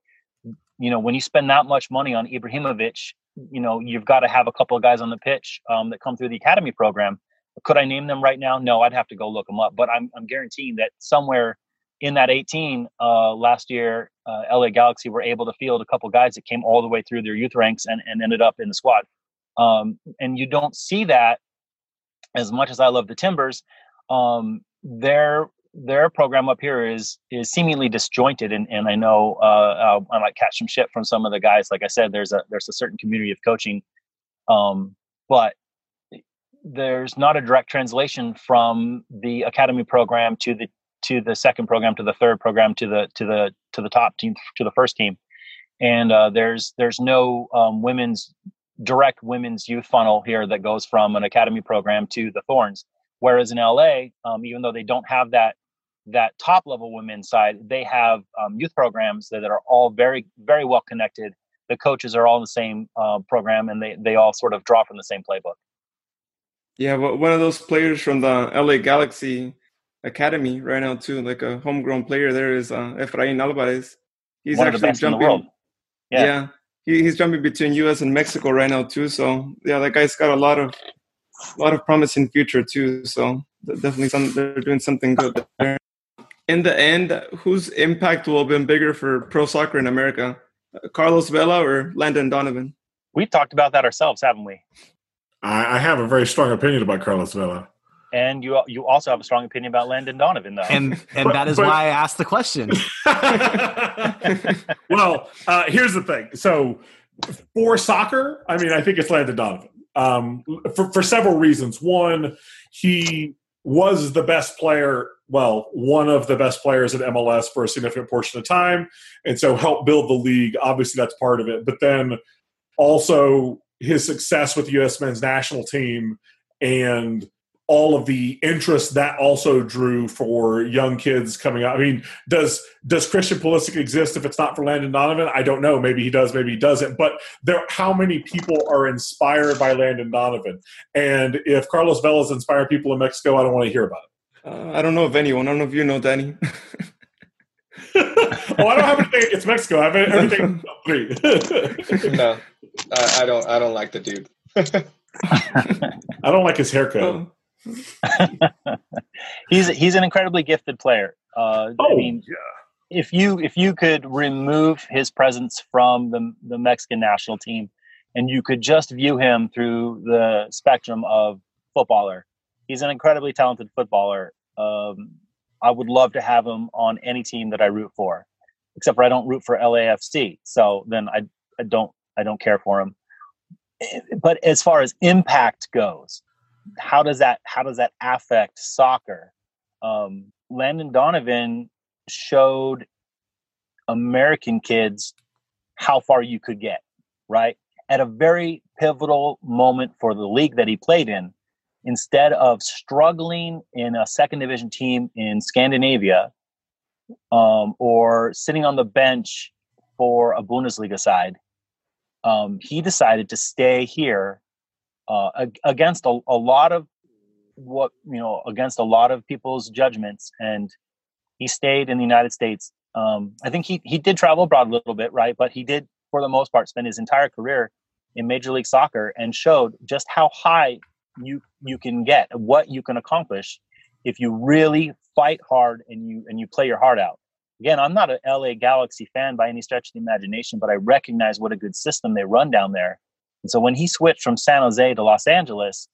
you know, when you spend that much money on Ibrahimovic, you know you've got to have a couple of guys on the pitch um, that come through the academy program. Could I name them right now? No, I'd have to go look them up. But I'm I'm guaranteeing that somewhere in that 18 uh, last year, uh, LA Galaxy were able to field a couple guys that came all the way through their youth ranks and, and ended up in the squad. Um, and you don't see that as much as I love the Timbers, um, their their program up here is is seemingly disjointed, and, and I know uh, I might catch some shit from some of the guys. Like I said, there's a there's a certain community of coaching, um, but there's not a direct translation from the academy program to the to the second program to the third program to the to the to the top team to the first team and uh, there's there's no um, women's direct women's youth funnel here that goes from an academy program to the thorns whereas in la um, even though they don't have that that top level women's side they have um, youth programs that, that are all very very well connected the coaches are all in the same uh, program and they they all sort of draw from the same playbook yeah, well, one of those players from the LA Galaxy Academy right now too, like a homegrown player. There is uh, Efrain Alvarez. He's one actually jumping. Yeah, yeah he, he's jumping between U.S. and Mexico right now too. So yeah, that guy's got a lot of a lot of promising future too. So definitely, some, they're doing something good there. In the end, whose impact will have been bigger for pro soccer in America, Carlos Vela or Landon Donovan? We've talked about that ourselves, haven't we? I, I have a very strong opinion about Carlos Vela. And you you also have a strong opinion about Landon Donovan, though. And and but, that is but, why I asked the question. well, uh, here's the thing. So for soccer, I mean, I think it's Landon Donovan um, for, for several reasons. One, he was the best player, well, one of the best players at MLS for a significant portion of time, and so help build the league. Obviously, that's part of it. But then also his success with the U.S. men's national team and all of the interest that also drew for young kids coming out. I mean, does does Christian Pulisic exist if it's not for Landon Donovan? I don't know. Maybe he does. Maybe he doesn't. But there, how many people are inspired by Landon Donovan? And if Carlos Vela's inspired people in Mexico, I don't want to hear about it. Uh, I don't know of anyone. I don't know if you know Danny. oh, I don't have anything against Mexico. I have everything three. no, I, I, don't. I don't like the dude. I don't like his haircut. he's he's an incredibly gifted player. Uh, oh, I mean, yeah. if you if you could remove his presence from the the Mexican national team, and you could just view him through the spectrum of footballer, he's an incredibly talented footballer. Um, I would love to have him on any team that I root for, except for I don't root for LAFC. So then I I don't I don't care for him. But as far as impact goes, how does that how does that affect soccer? Um, Landon Donovan showed American kids how far you could get, right? At a very pivotal moment for the league that he played in, instead of struggling in a second division team in Scandinavia um, or sitting on the bench for a Bundesliga side, um, he decided to stay here uh, against a, a lot of what you know against a lot of people's judgments and he stayed in the united states. Um, i think he, he did travel abroad a little bit right? But he did for the most part spend his entire career in major league soccer and showed just how high you you can get what you can accomplish if you really fight hard and you and you play your heart out again i'm not an la galaxy fan by any stretch of the imagination but i recognize what a good system they run down there and so when he switched from San Jose to Los Angeles,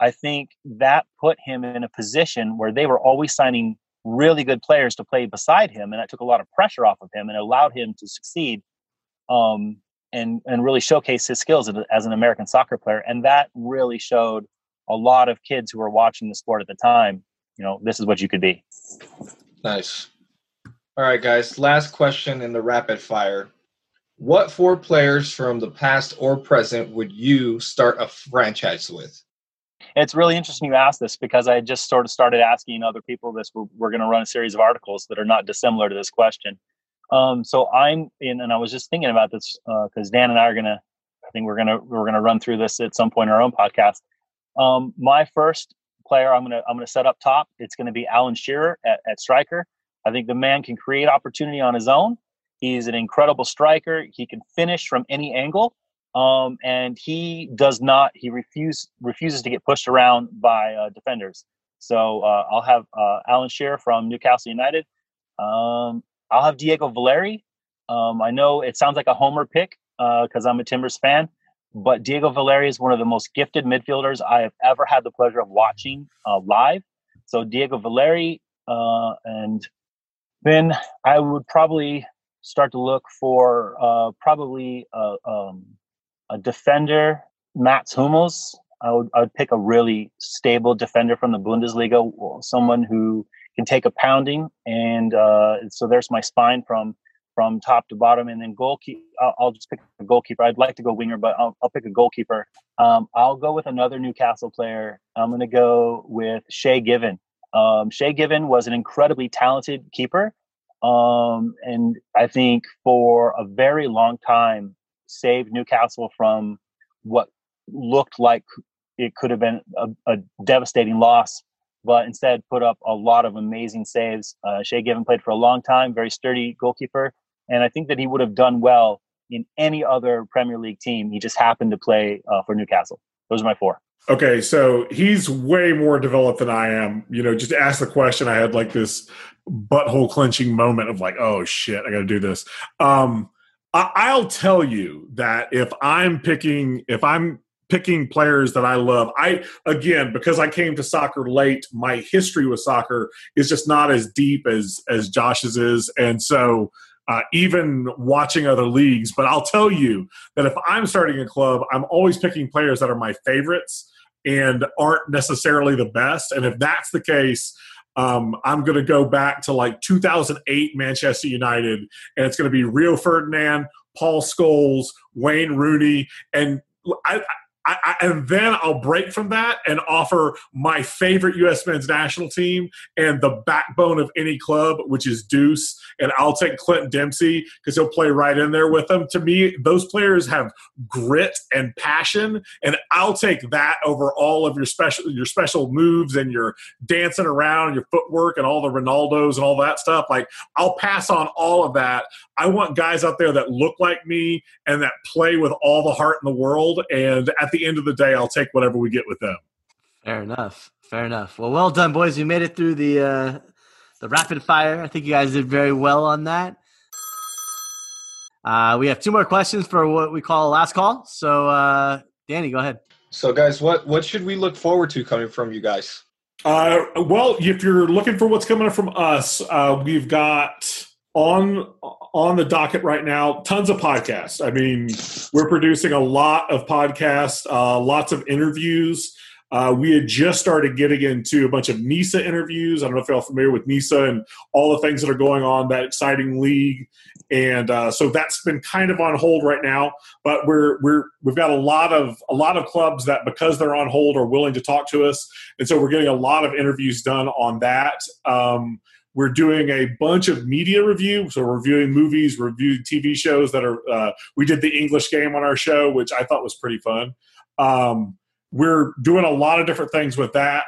I think that put him in a position where they were always signing really good players to play beside him, and that took a lot of pressure off of him and allowed him to succeed um, and and really showcase his skills as an American soccer player. And that really showed a lot of kids who were watching the sport at the time. You know, this is what you could be. Nice. All right, guys. Last question in the rapid fire. What four players from the past or present would you start a franchise with? It's really interesting you ask this because I just sort of started asking other people this. We're, we're going to run a series of articles that are not dissimilar to this question. Um, so I'm in, and I was just thinking about this because uh, Dan and I are going to, I think we're going to, we're going to run through this at some point in our own podcast. Um, my first player I'm to, I'm to set up top. It's to be Alan Shearer at, at striker. I think the man can create opportunity on his own. He's an incredible striker. He can finish from any angle. Um, and he does not, he refuse, refuses to get pushed around by uh, defenders. So uh, I'll have uh, Alan Shearer from Newcastle United. Um, I'll have Diego Valeri. Um, I know it sounds like a homer pick because uh, I'm a Timbers fan, but Diego Valeri is one of the most gifted midfielders I have ever had the pleasure of watching uh, live. So Diego Valeri, uh, and then I would probably start to look for uh, probably a, um, a defender, Mats Hummels. I would, I would pick a really stable defender from the Bundesliga, someone who can take a pounding. And uh, so there's my spine from from top to bottom, and then goalkeeper. I'll, I'll, just pick a goalkeeper. I'd like to go winger, but I'll, I'll pick a goalkeeper. Um, I'll go with another Newcastle player. I'm going to go with Shay Given. Um, Shay Given was an incredibly talented keeper, um, and I think for a very long time saved Newcastle from what looked like it could have been a, a devastating loss but instead put up a lot of amazing saves. Uh, Shay Given played for a long time, very sturdy goalkeeper, and I think that he would have done well in any other Premier League team. He just happened to play uh, for Newcastle. Those are my four. Okay, so he's way more developed than I am. You know, just ask the question, I had like this butthole clenching moment of like, oh shit, I got to do this. Um, I- will tell you that if I'm picking, if I'm picking players that I love, I again because I came to soccer late, my history with soccer is just not as deep as as Josh's is, and so uh, even watching other leagues. But I'll tell you that if I'm starting a club, I'm always picking players that are my favorites and aren't necessarily the best. And if that's the case, um, I'm going to go back to like 2008 Manchester United, and it's going to be Rio Ferdinand, Paul Scholes, Wayne Rooney, and I, I, I, and then I'll break from that and offer my favorite U.S. men's national team and the backbone of any club, which is Deuce. And I'll take Clint Dempsey because he'll play right in there with them. To me, those players have grit and passion, and I'll take that over all of your special your special moves and your dancing around, your footwork, and all the Ronaldos and all that stuff. Like I'll pass on all of that. I want guys out there that look like me and that play with all the heart in the world. And at the the end of the day, I'll take whatever we get with them. Fair enough. Fair enough. Well, well done, boys. You made it through the uh, the rapid fire. I think you guys did very well on that. Uh, we have two more questions for what we call last call. So, uh, Danny, go ahead. So, guys, what what should we look forward to coming from you guys? Uh, well, if you're looking for what's coming from us, uh, we've got on on the docket right now tons of podcasts. I mean we're producing a lot of podcasts uh, lots of interviews. Uh, we had just started getting into a bunch of nisa interviews. I don't know if you're all familiar with nisa and all the things that are going on that exciting league. And uh, so that's been kind of on hold right now but we're we're we've got a lot of a lot of clubs that because they're on hold are willing to talk to us. And so we're getting a lot of interviews done on that. Um, we're doing a bunch of media review, so reviewing movies, reviewing TV shows that are. Uh, we did the English game on our show, which I thought was pretty fun. Um, we're doing a lot of different things with that.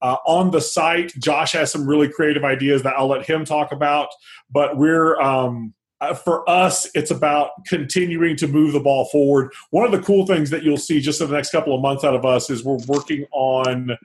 Uh, on the site, Josh has some really creative ideas that I'll let him talk about. But we're um, uh, for us, it's about continuing to move the ball forward. One of the cool things that you'll see just in the next couple of months out of us is we're working on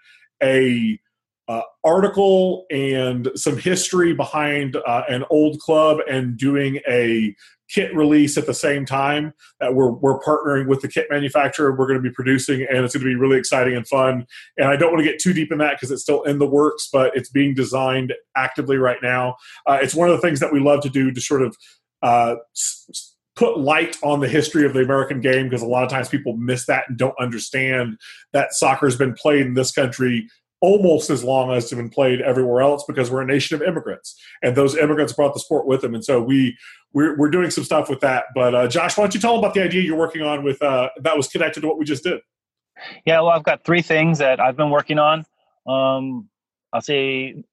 a uh, article and some history behind uh, an old club and doing a kit release at the same time that we're, we're partnering with the kit manufacturer. We're going to be producing and it's going to be really exciting and fun. And i don't want to get too deep in that because it's still in the works but it's being designed actively right now. Uh, it's one of the things that we love to do to sort of uh, s- put light on the history of the American game because a lot of times people miss that and don't understand that soccer has been played in this country almost as long as it's been played everywhere else because we're a nation of immigrants. And those immigrants brought the sport with them. And so we we're, we're doing some stuff with that. But uh, josh why don't you tell them about the idea you're working on with uh, that was connected to what we just did? Yeah well i've got three things that i've been working on. Um, i'll say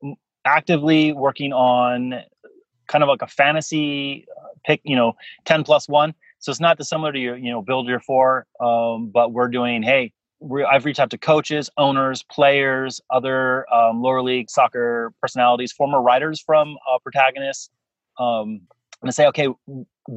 actively working on kind of like a fantasy uh, pick you know 10 plus 1 so it's not dissimilar to your you know build your four um, but we're doing hey I've reached out to coaches, owners, players, other um, lower league soccer personalities, former writers from uh, protagonists, um, and say, okay,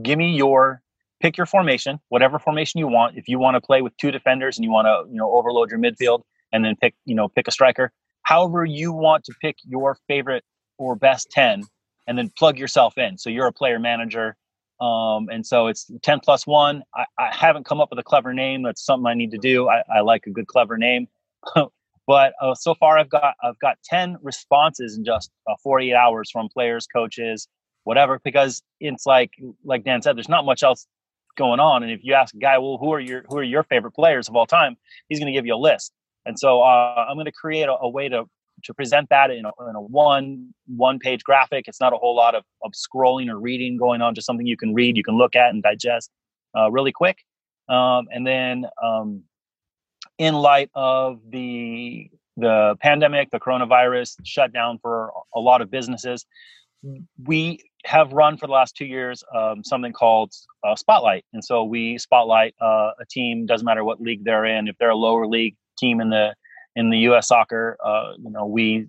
give me your pick your formation, whatever formation you want. If you want to play with two defenders and you want to, you know, overload your midfield and then pick, you know, pick a striker. However, you want to pick your favorite or best ten, and then plug yourself in. So you're a player manager. Um, and so it's 10 plus one. I, I, haven't come up with a clever name. That's something I need to do. I, I like a good clever name. but uh, so far I've got I've got 10 responses in just uh, 48 hours from players, coaches, whatever. Because it's like like Dan said, there's not much else going on. And if you ask a guy, well, who are your who are your favorite players of all time? He's going to give you a list. And so uh, I'm going to create a, a, way to to present that in a, in a, one one page graphic. It's not a whole lot of, of scrolling or reading going on. Just something you can read, you can look at and digest uh, really quick. Um, and then um, in light of the the pandemic, the coronavirus shutdown for a lot of businesses, we have run for the last two years um, something called uh, Spotlight, and so we spotlight uh, a team. Doesn't matter what league they're in. If they're a lower league team in the in the U.S. soccer, uh, you know, we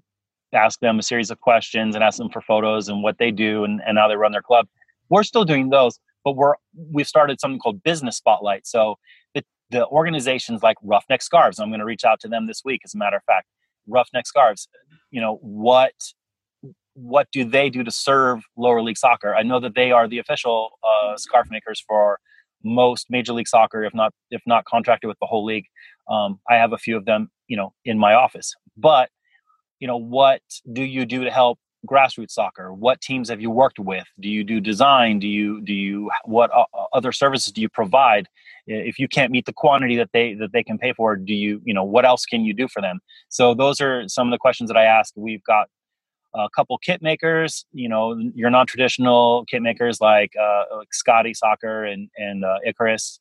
ask them a series of questions and ask them for photos and what they do and, and how they run their club. We're still doing those, but we're we've started something called Business Spotlight. So the the organizations like Roughneck Scarves, I'm going to reach out to them this week. As a matter of fact, Roughneck Scarves, you know what what do they do to serve lower league soccer? I know that they are the official uh, scarf makers for most Major League Soccer, if not if not contracted with the whole league. Um, I have a few of them, you know, in my office. But you know, what do you do to help grassroots soccer? What teams have you worked with? Do you do design? Do you do you what other services do you provide? If you can't meet the quantity that they that they can pay for, do you you know what else can you do for them? So those are some of the questions that I ask. We've got a couple kit makers, you know, your non-traditional kit makers like, uh, like Scotty Soccer and and uh, Icarus.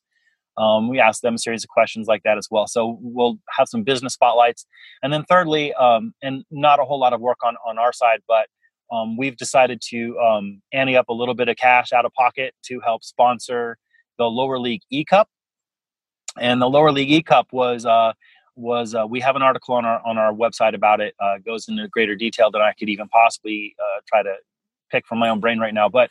Um, we ask them a series of questions like that as well. So we'll have some business spotlights, and then thirdly, um, and not a whole lot of work on on our side, but um, we've decided to um, ante up a little bit of cash out of pocket to help sponsor the lower league E Cup. And the lower league E Cup was uh, was uh, we have an article on our on our website about it. Uh, goes into greater detail than I could even possibly uh, try to pick from my own brain right now. But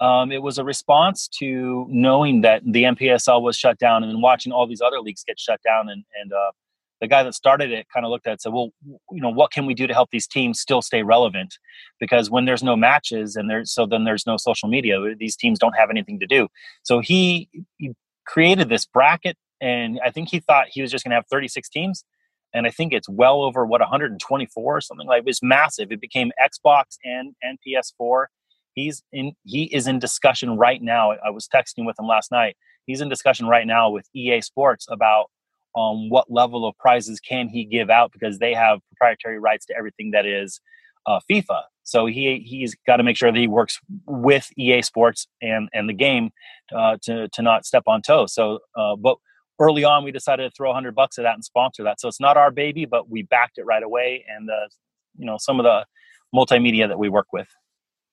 um, it was a response to knowing that the NPSL was shut down and then watching all these other leagues get shut down. And and uh, the guy that started it kind of looked at it said, well, you know, what can we do to help these teams still stay relevant? Because when there's no matches and there's so then there's no social media, these teams don't have anything to do. So he, he created this bracket and I think he thought he was just going to have 36 teams, and I think it's well over what 124 or something like. It was massive. It became Xbox and and PS4. He's in. He is in discussion right now. I was texting with him last night. He's in discussion right now with EA Sports about um, what level of prizes can he give out because they have proprietary rights to everything that is uh, FIFA. So he he's got to make sure that he works with EA Sports and and the game uh, to to not step on toes. So, uh, but early on we decided to throw 100 bucks at that and sponsor that so it's not our baby but we backed it right away and uh, you know some of the multimedia that we work with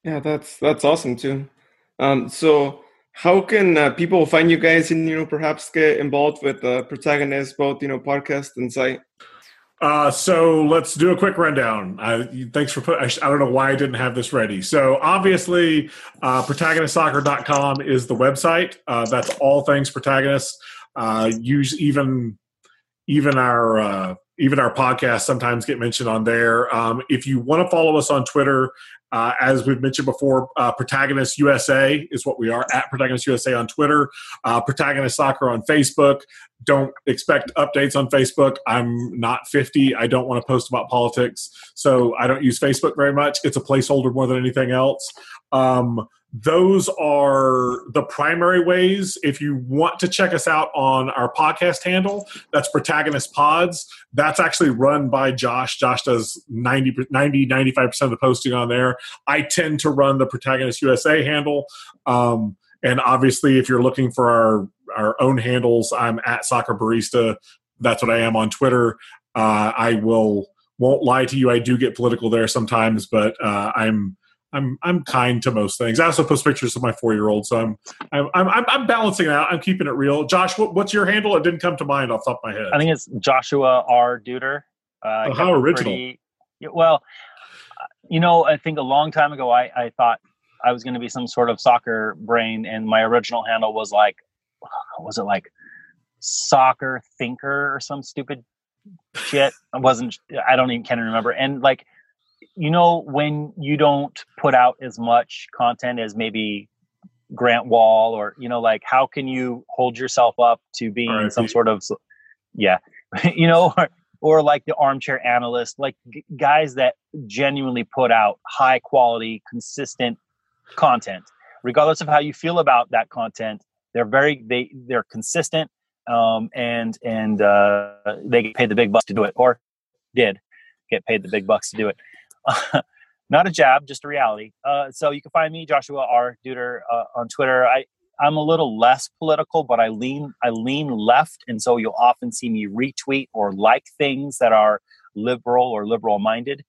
yeah that's that's awesome too um, so how can uh, people find you guys and you know perhaps get involved with uh, protagonist both you know podcast and site uh, so let's do a quick rundown. Uh, thanks for put. I, I, don't know why I didn't have this ready. So obviously, uh, protagonistsoccer.com is the website. Uh, that's all things protagonist uh, use even even our uh, even our podcast sometimes get mentioned on there. Um, if you want to follow us on Twitter, uh, as we've mentioned before, uh, Protagonist USA is what we are at Protagonist USA on Twitter, uh, Protagonist Soccer on Facebook. Don't expect updates on Facebook. I'm not 50. I don't want to post about politics, so I don't use Facebook very much. It's a placeholder more than anything else. Um, those are the primary ways. If you want to check us out on our podcast handle, that's Protagonist Pods. That's actually run by Josh. Josh does 90, 90 95% of the posting on there. I tend to run the Protagonist USA handle. Um, and obviously, if you're looking for our, our own handles, I'm at Soccer Barista. That's what I am on Twitter. Uh, I will won't lie to you. I do get political there sometimes, but uh, I'm I'm I'm kind to most things. I also post pictures of my four year old, so I'm I'm, I'm I'm balancing it out. I'm keeping it real. Josh, what, what's your handle? It didn't come to mind off the top of my head. I think it's Joshua R. Duder. Uh, oh, how original! Pretty, well, you know, I think a long time ago, I I thought I was going to be some sort of soccer brain, and my original handle was like, was it like soccer thinker or some stupid shit? I wasn't. I don't even can remember. And like you know when you don't put out as much content as maybe Grant Wahl or you know like how can you hold yourself up to being R.I.P. some sort of yeah you know or, or like the armchair analyst like g- guys that genuinely put out high quality consistent content regardless of how you feel about that content they're very they they're consistent um, and and uh, they get paid the big bucks to do it or did get paid the big bucks to do it not a jab just a reality. Uh, so you can find me joshua r. Duder, uh, on twitter. I i'm a little less political but i lean i lean left and so you'll often see me retweet or like things that are liberal or liberal minded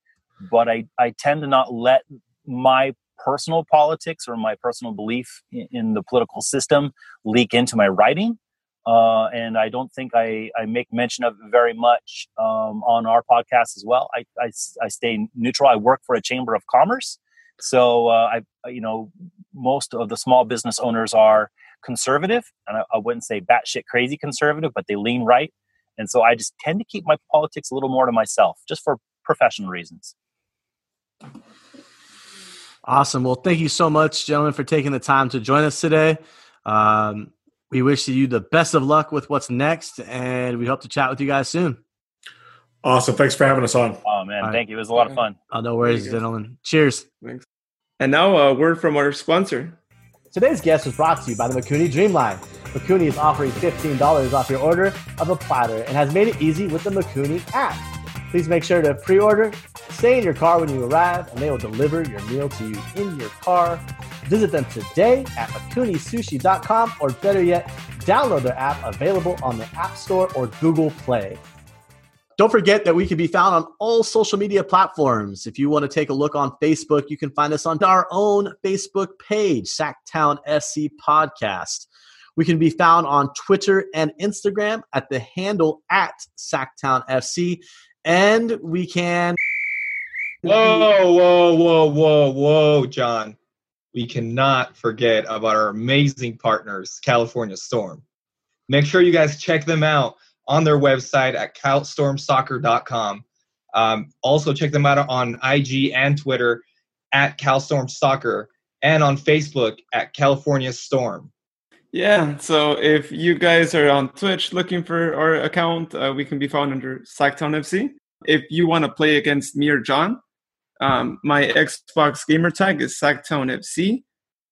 but i i tend to not let my personal politics or my personal belief in, in the political system leak into my writing uh, and I don't think I, I make mention of it very much um, on our podcast as well. I, I, I, stay neutral. I work for a chamber of commerce, so uh, I you know most of the small business owners are conservative, and I, I wouldn't say batshit crazy conservative, but they lean right, and so I just tend to keep my politics a little more to myself, just for professional reasons. Awesome. Well, thank you so much, gentlemen, for taking the time to join us today. Um, we wish you the best of luck with what's next, and we hope to chat with you guys soon. Awesome. Thanks for having us on. Oh man, All right. thank you. It was a lot of fun. Oh, no worries, gentlemen. Cheers. Thanks. And now a word from our sponsor. Today's guest was brought to you by the Makuni Dreamline. Makuni is offering $15 off your order of a platter and has made it easy with the Makuni app. Please make sure to pre order, stay in your car when you arrive, and they will deliver your meal to you in your car. Visit them today at makunisushi.com or better yet, download their app available on the App Store or Google Play. Don't forget that we can be found on all social media platforms. If you want to take a look on Facebook, you can find us on our own Facebook page, Sactown SC Podcast. We can be found on Twitter and Instagram at the handle at Sactown FC. And we can. Whoa, whoa, whoa, whoa, whoa, John. We cannot forget about our amazing partners, California Storm. Make sure you guys check them out on their website at calstormsoccer.com. Um, also, check them out on IG and Twitter at CalStormSoccer and on Facebook at California Storm. Yeah, so if you guys are on Twitch looking for our account, uh, we can be found under Sactown FC. If you want to play against me or John, um, my Xbox gamer tag is Sactown FC.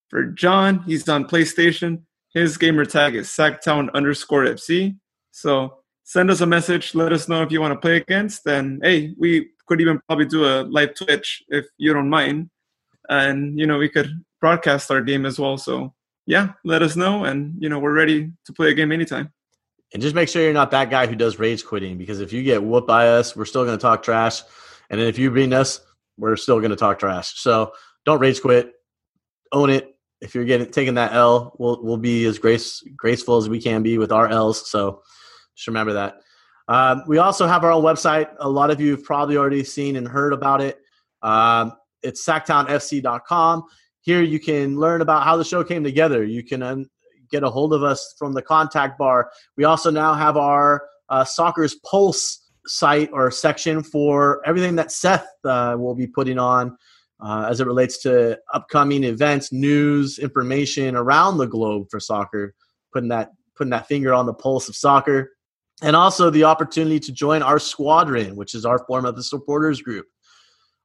For John, he's on PlayStation. His gamer tag is Sactown underscore FC. So send us a message. Let us know if you want to play against. And hey, we could even probably do a live Twitch if you don't mind. And you know, we could broadcast our game as well. So yeah, let us know, and you know we're ready to play a game anytime. And just make sure you're not that guy who does rage quitting because if you get whooped by us, we're still going to talk trash. And then if you beat us, we're still going to talk trash. So don't rage quit. Own it. If you're getting taking that L, we'll we'll be as grace graceful as we can be with our L's. So just remember that. Um, we also have our own website. A lot of you have probably already seen and heard about it. Um, it's sactownfc.com. Here you can learn about how the show came together. You can um, get a hold of us from the contact bar. We also now have our uh, Soccer's Pulse site or section for everything that Seth uh, will be putting on uh, as it relates to upcoming events, news, information around the globe for soccer. Putting that putting that finger on the pulse of soccer, and also the opportunity to join our squadron, which is our form of the supporters group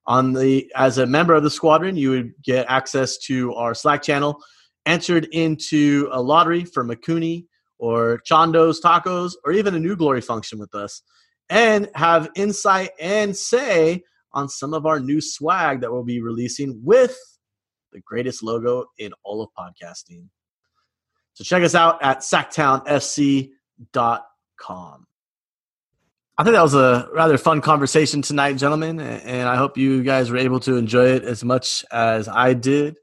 on the as a member of the squadron you would get access to our slack channel entered into a lottery for makuni or chando's tacos or even a new glory function with us and have insight and say on some of our new swag that we'll be releasing with the greatest logo in all of podcasting so check us out at sactownfc.com I think that was a rather fun conversation tonight, gentlemen, and I hope you guys were able to enjoy it as much as I did.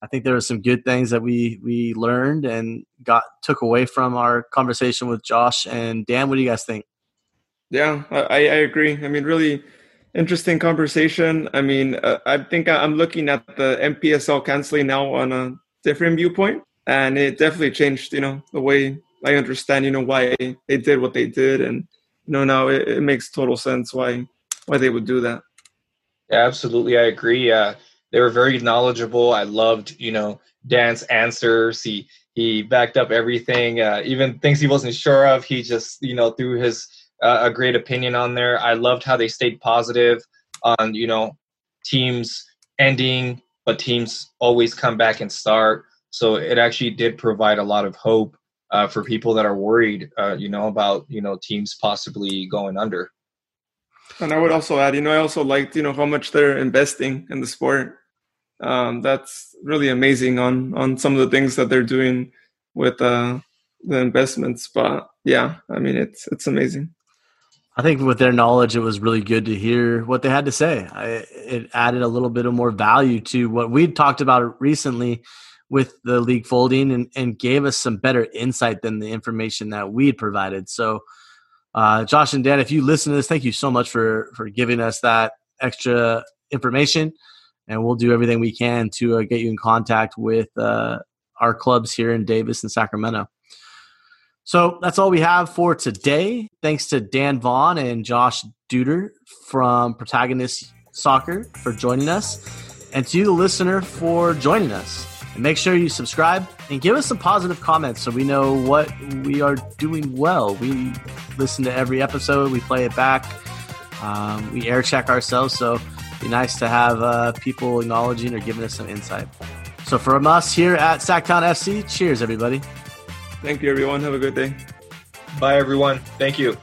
I think there were some good things that we we learned and got took away from our conversation with Josh and Dan. What do you guys think? Yeah, I, I agree. I mean, really interesting conversation. I mean, uh, I think I'm looking at the NPSL canceling now on a different viewpoint, and it definitely changed, you know, the way I understand, you know, why they did what they did, and you know, now it, it makes total sense why why they would do that. Yeah, absolutely. I agree. Uh, they were very knowledgeable. I loved, you know, Dan's answers. He he backed up everything, uh, even things he wasn't sure of. He just you know threw his uh, a great opinion on there. I loved how they stayed positive on you know teams ending, but teams always come back and start. So it actually did provide a lot of hope uh, for people that are worried, uh, you know, about you know teams possibly going under. And I would also add, you know, I also liked, you know, how much they're investing in the sport. Um, that's really amazing on on some of the things that they're doing with uh, the investments. But yeah, I mean, it's it's amazing. I think with their knowledge, it was really good to hear what they had to say. I, it added a little bit of more value to what we'd talked about recently with the league folding and, and gave us some better insight than the information that we'd provided. So, uh, Josh and Dan, if you listen to this, thank you so much for for giving us that extra information, and we'll do everything we can to uh, get you in contact with uh, our clubs here in Davis and Sacramento. So that's all we have for today. Thanks to Dan Vaughn and Josh Duder from Protagonist Soccer for joining us, and to you, the listener, for joining us. And make sure you subscribe and give us some positive comments so we know what we are doing well. We listen to every episode, we play it back, um, we air check ourselves. So be nice to have uh, people acknowledging or giving us some insight. So from us here at Sactown FC, cheers, everybody. Thank you, everyone. Have a good day. Bye, everyone. Thank you.